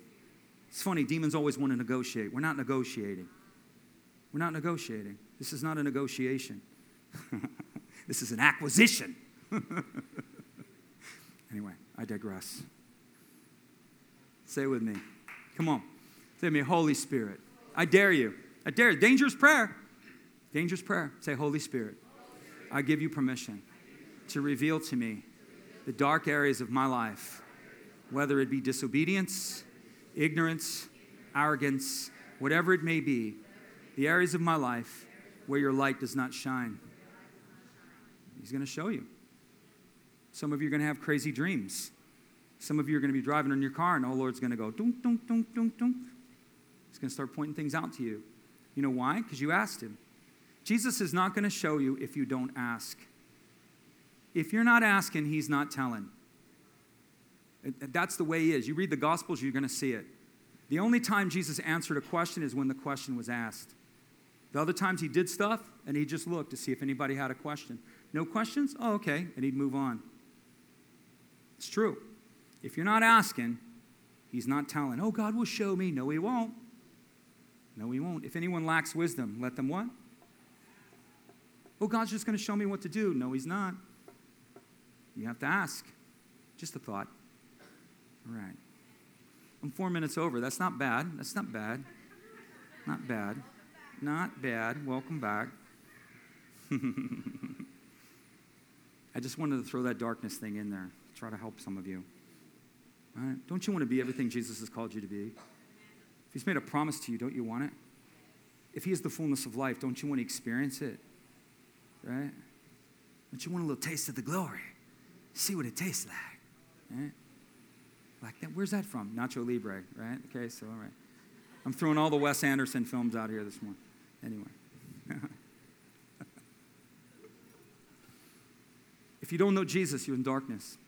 It's funny, demons always want to negotiate. We're not negotiating. We're not negotiating. This is not a negotiation. *laughs* this is an acquisition. *laughs* anyway, I digress. Say it with me. Come on. Say me, Holy Spirit. I dare you. I dare you. Dangerous prayer. Dangerous prayer. Say, Holy Spirit, I give you permission to reveal to me the dark areas of my life, whether it be disobedience, ignorance, arrogance, whatever it may be, the areas of my life where your light does not shine. He's going to show you. Some of you are going to have crazy dreams. Some of you are going to be driving in your car, and the Lord's going to go, dunk, dunk, dunk, dunk, dunk. He's going to start pointing things out to you. You know why? Because you asked Him. Jesus is not going to show you if you don't ask. If you're not asking, He's not telling. That's the way He is. You read the Gospels, you're going to see it. The only time Jesus answered a question is when the question was asked. The other times he did stuff and he just looked to see if anybody had a question. No questions? Oh, okay. And he'd move on. It's true. If you're not asking, he's not telling, oh, God will show me. No, he won't. No, he won't. If anyone lacks wisdom, let them what? Oh, God's just going to show me what to do. No, he's not. You have to ask. Just a thought. All right. I'm four minutes over. That's not bad. That's not bad. Not bad. Not bad. Welcome back. *laughs* I just wanted to throw that darkness thing in there, try to help some of you. Right? Don't you want to be everything Jesus has called you to be? If He's made a promise to you, don't you want it? If He is the fullness of life, don't you want to experience it? Right? Don't you want a little taste of the glory? See what it tastes like. Right? Like that. Where's that from? Nacho Libre, right? Okay, so all right. I'm throwing all the Wes Anderson films out here this morning. Anyway. *laughs* if you don't know Jesus, you're in darkness.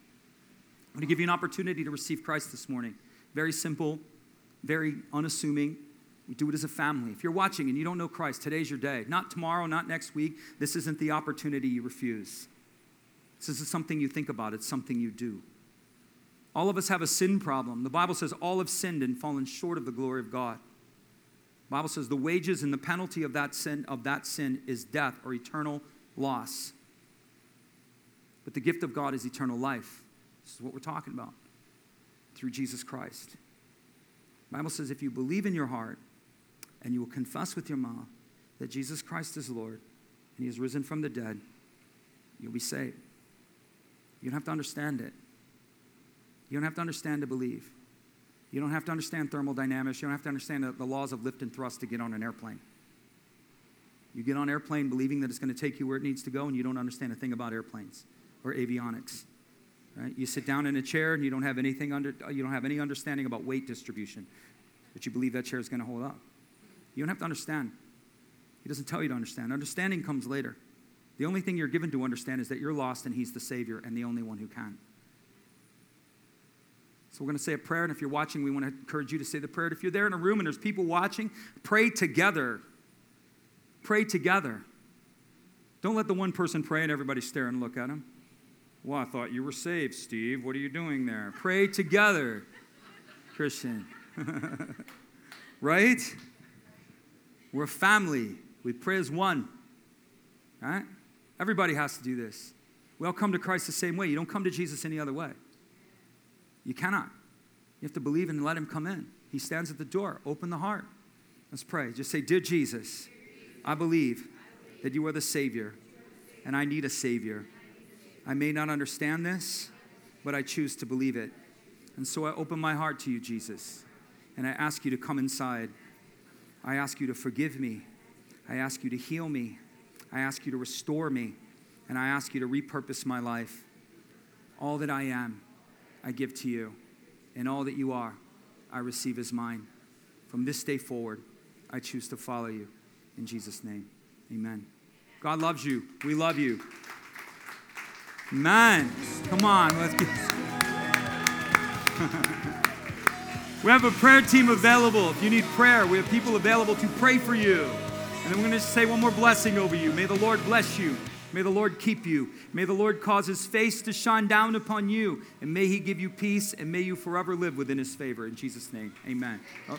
I'm going to give you an opportunity to receive Christ this morning. Very simple, very unassuming. We do it as a family. If you're watching and you don't know Christ, today's your day. Not tomorrow, not next week. This isn't the opportunity you refuse. This is something you think about, it's something you do. All of us have a sin problem. The Bible says all have sinned and fallen short of the glory of God. The Bible says the wages and the penalty of that sin of that sin is death or eternal loss. But the gift of God is eternal life. This is what we're talking about through Jesus Christ. The Bible says if you believe in your heart and you will confess with your mouth that Jesus Christ is Lord and he has risen from the dead, you'll be saved. You don't have to understand it. You don't have to understand to believe. You don't have to understand thermodynamics. You don't have to understand the, laws of lift and thrust to get on an airplane. You get on an airplane believing that it's going to take you where it needs to go, and you don't understand a thing about airplanes or avionics. Right? You sit down in a chair and you don't have anything under, you don't have any understanding about weight distribution, but you believe that chair is going to hold up. You don't have to understand. He doesn't tell you to understand. Understanding comes later. The only thing you're given to understand is that you're lost and He's the Savior and the only one who can. So we're going to say a prayer, and if you're watching, we want to encourage you to say the prayer. If you're there in a room and there's people watching, pray together. Pray together. Don't let the one person pray and everybody stare and look at him. Well, I thought you were saved, Steve. What are you doing there? Pray together, Christian. *laughs* right? We're a family. We pray as one. Right? Everybody has to do this. We all come to Christ the same way. You don't come to Jesus any other way. You cannot. You have to believe and let Him come in. He stands at the door. Open the heart. Let's pray. Just say, Dear Jesus, I believe that you are the Savior, and I need a Savior. I may not understand this, but I choose to believe it. And so I open my heart to you, Jesus, and I ask you to come inside. I ask you to forgive me. I ask you to heal me. I ask you to restore me. And I ask you to repurpose my life. All that I am, I give to you, and all that you are, I receive as mine. From this day forward, I choose to follow you. In Jesus' name, amen. God loves you. We love you. Man, come on, let's get. *laughs* we have a prayer team available. If you need prayer, we have people available to pray for you. And then we're going to say one more blessing over you. May the Lord bless you. May the Lord keep you. May the Lord cause his face to shine down upon you. And may he give you peace and may you forever live within his favor. In Jesus' name, amen. Oh.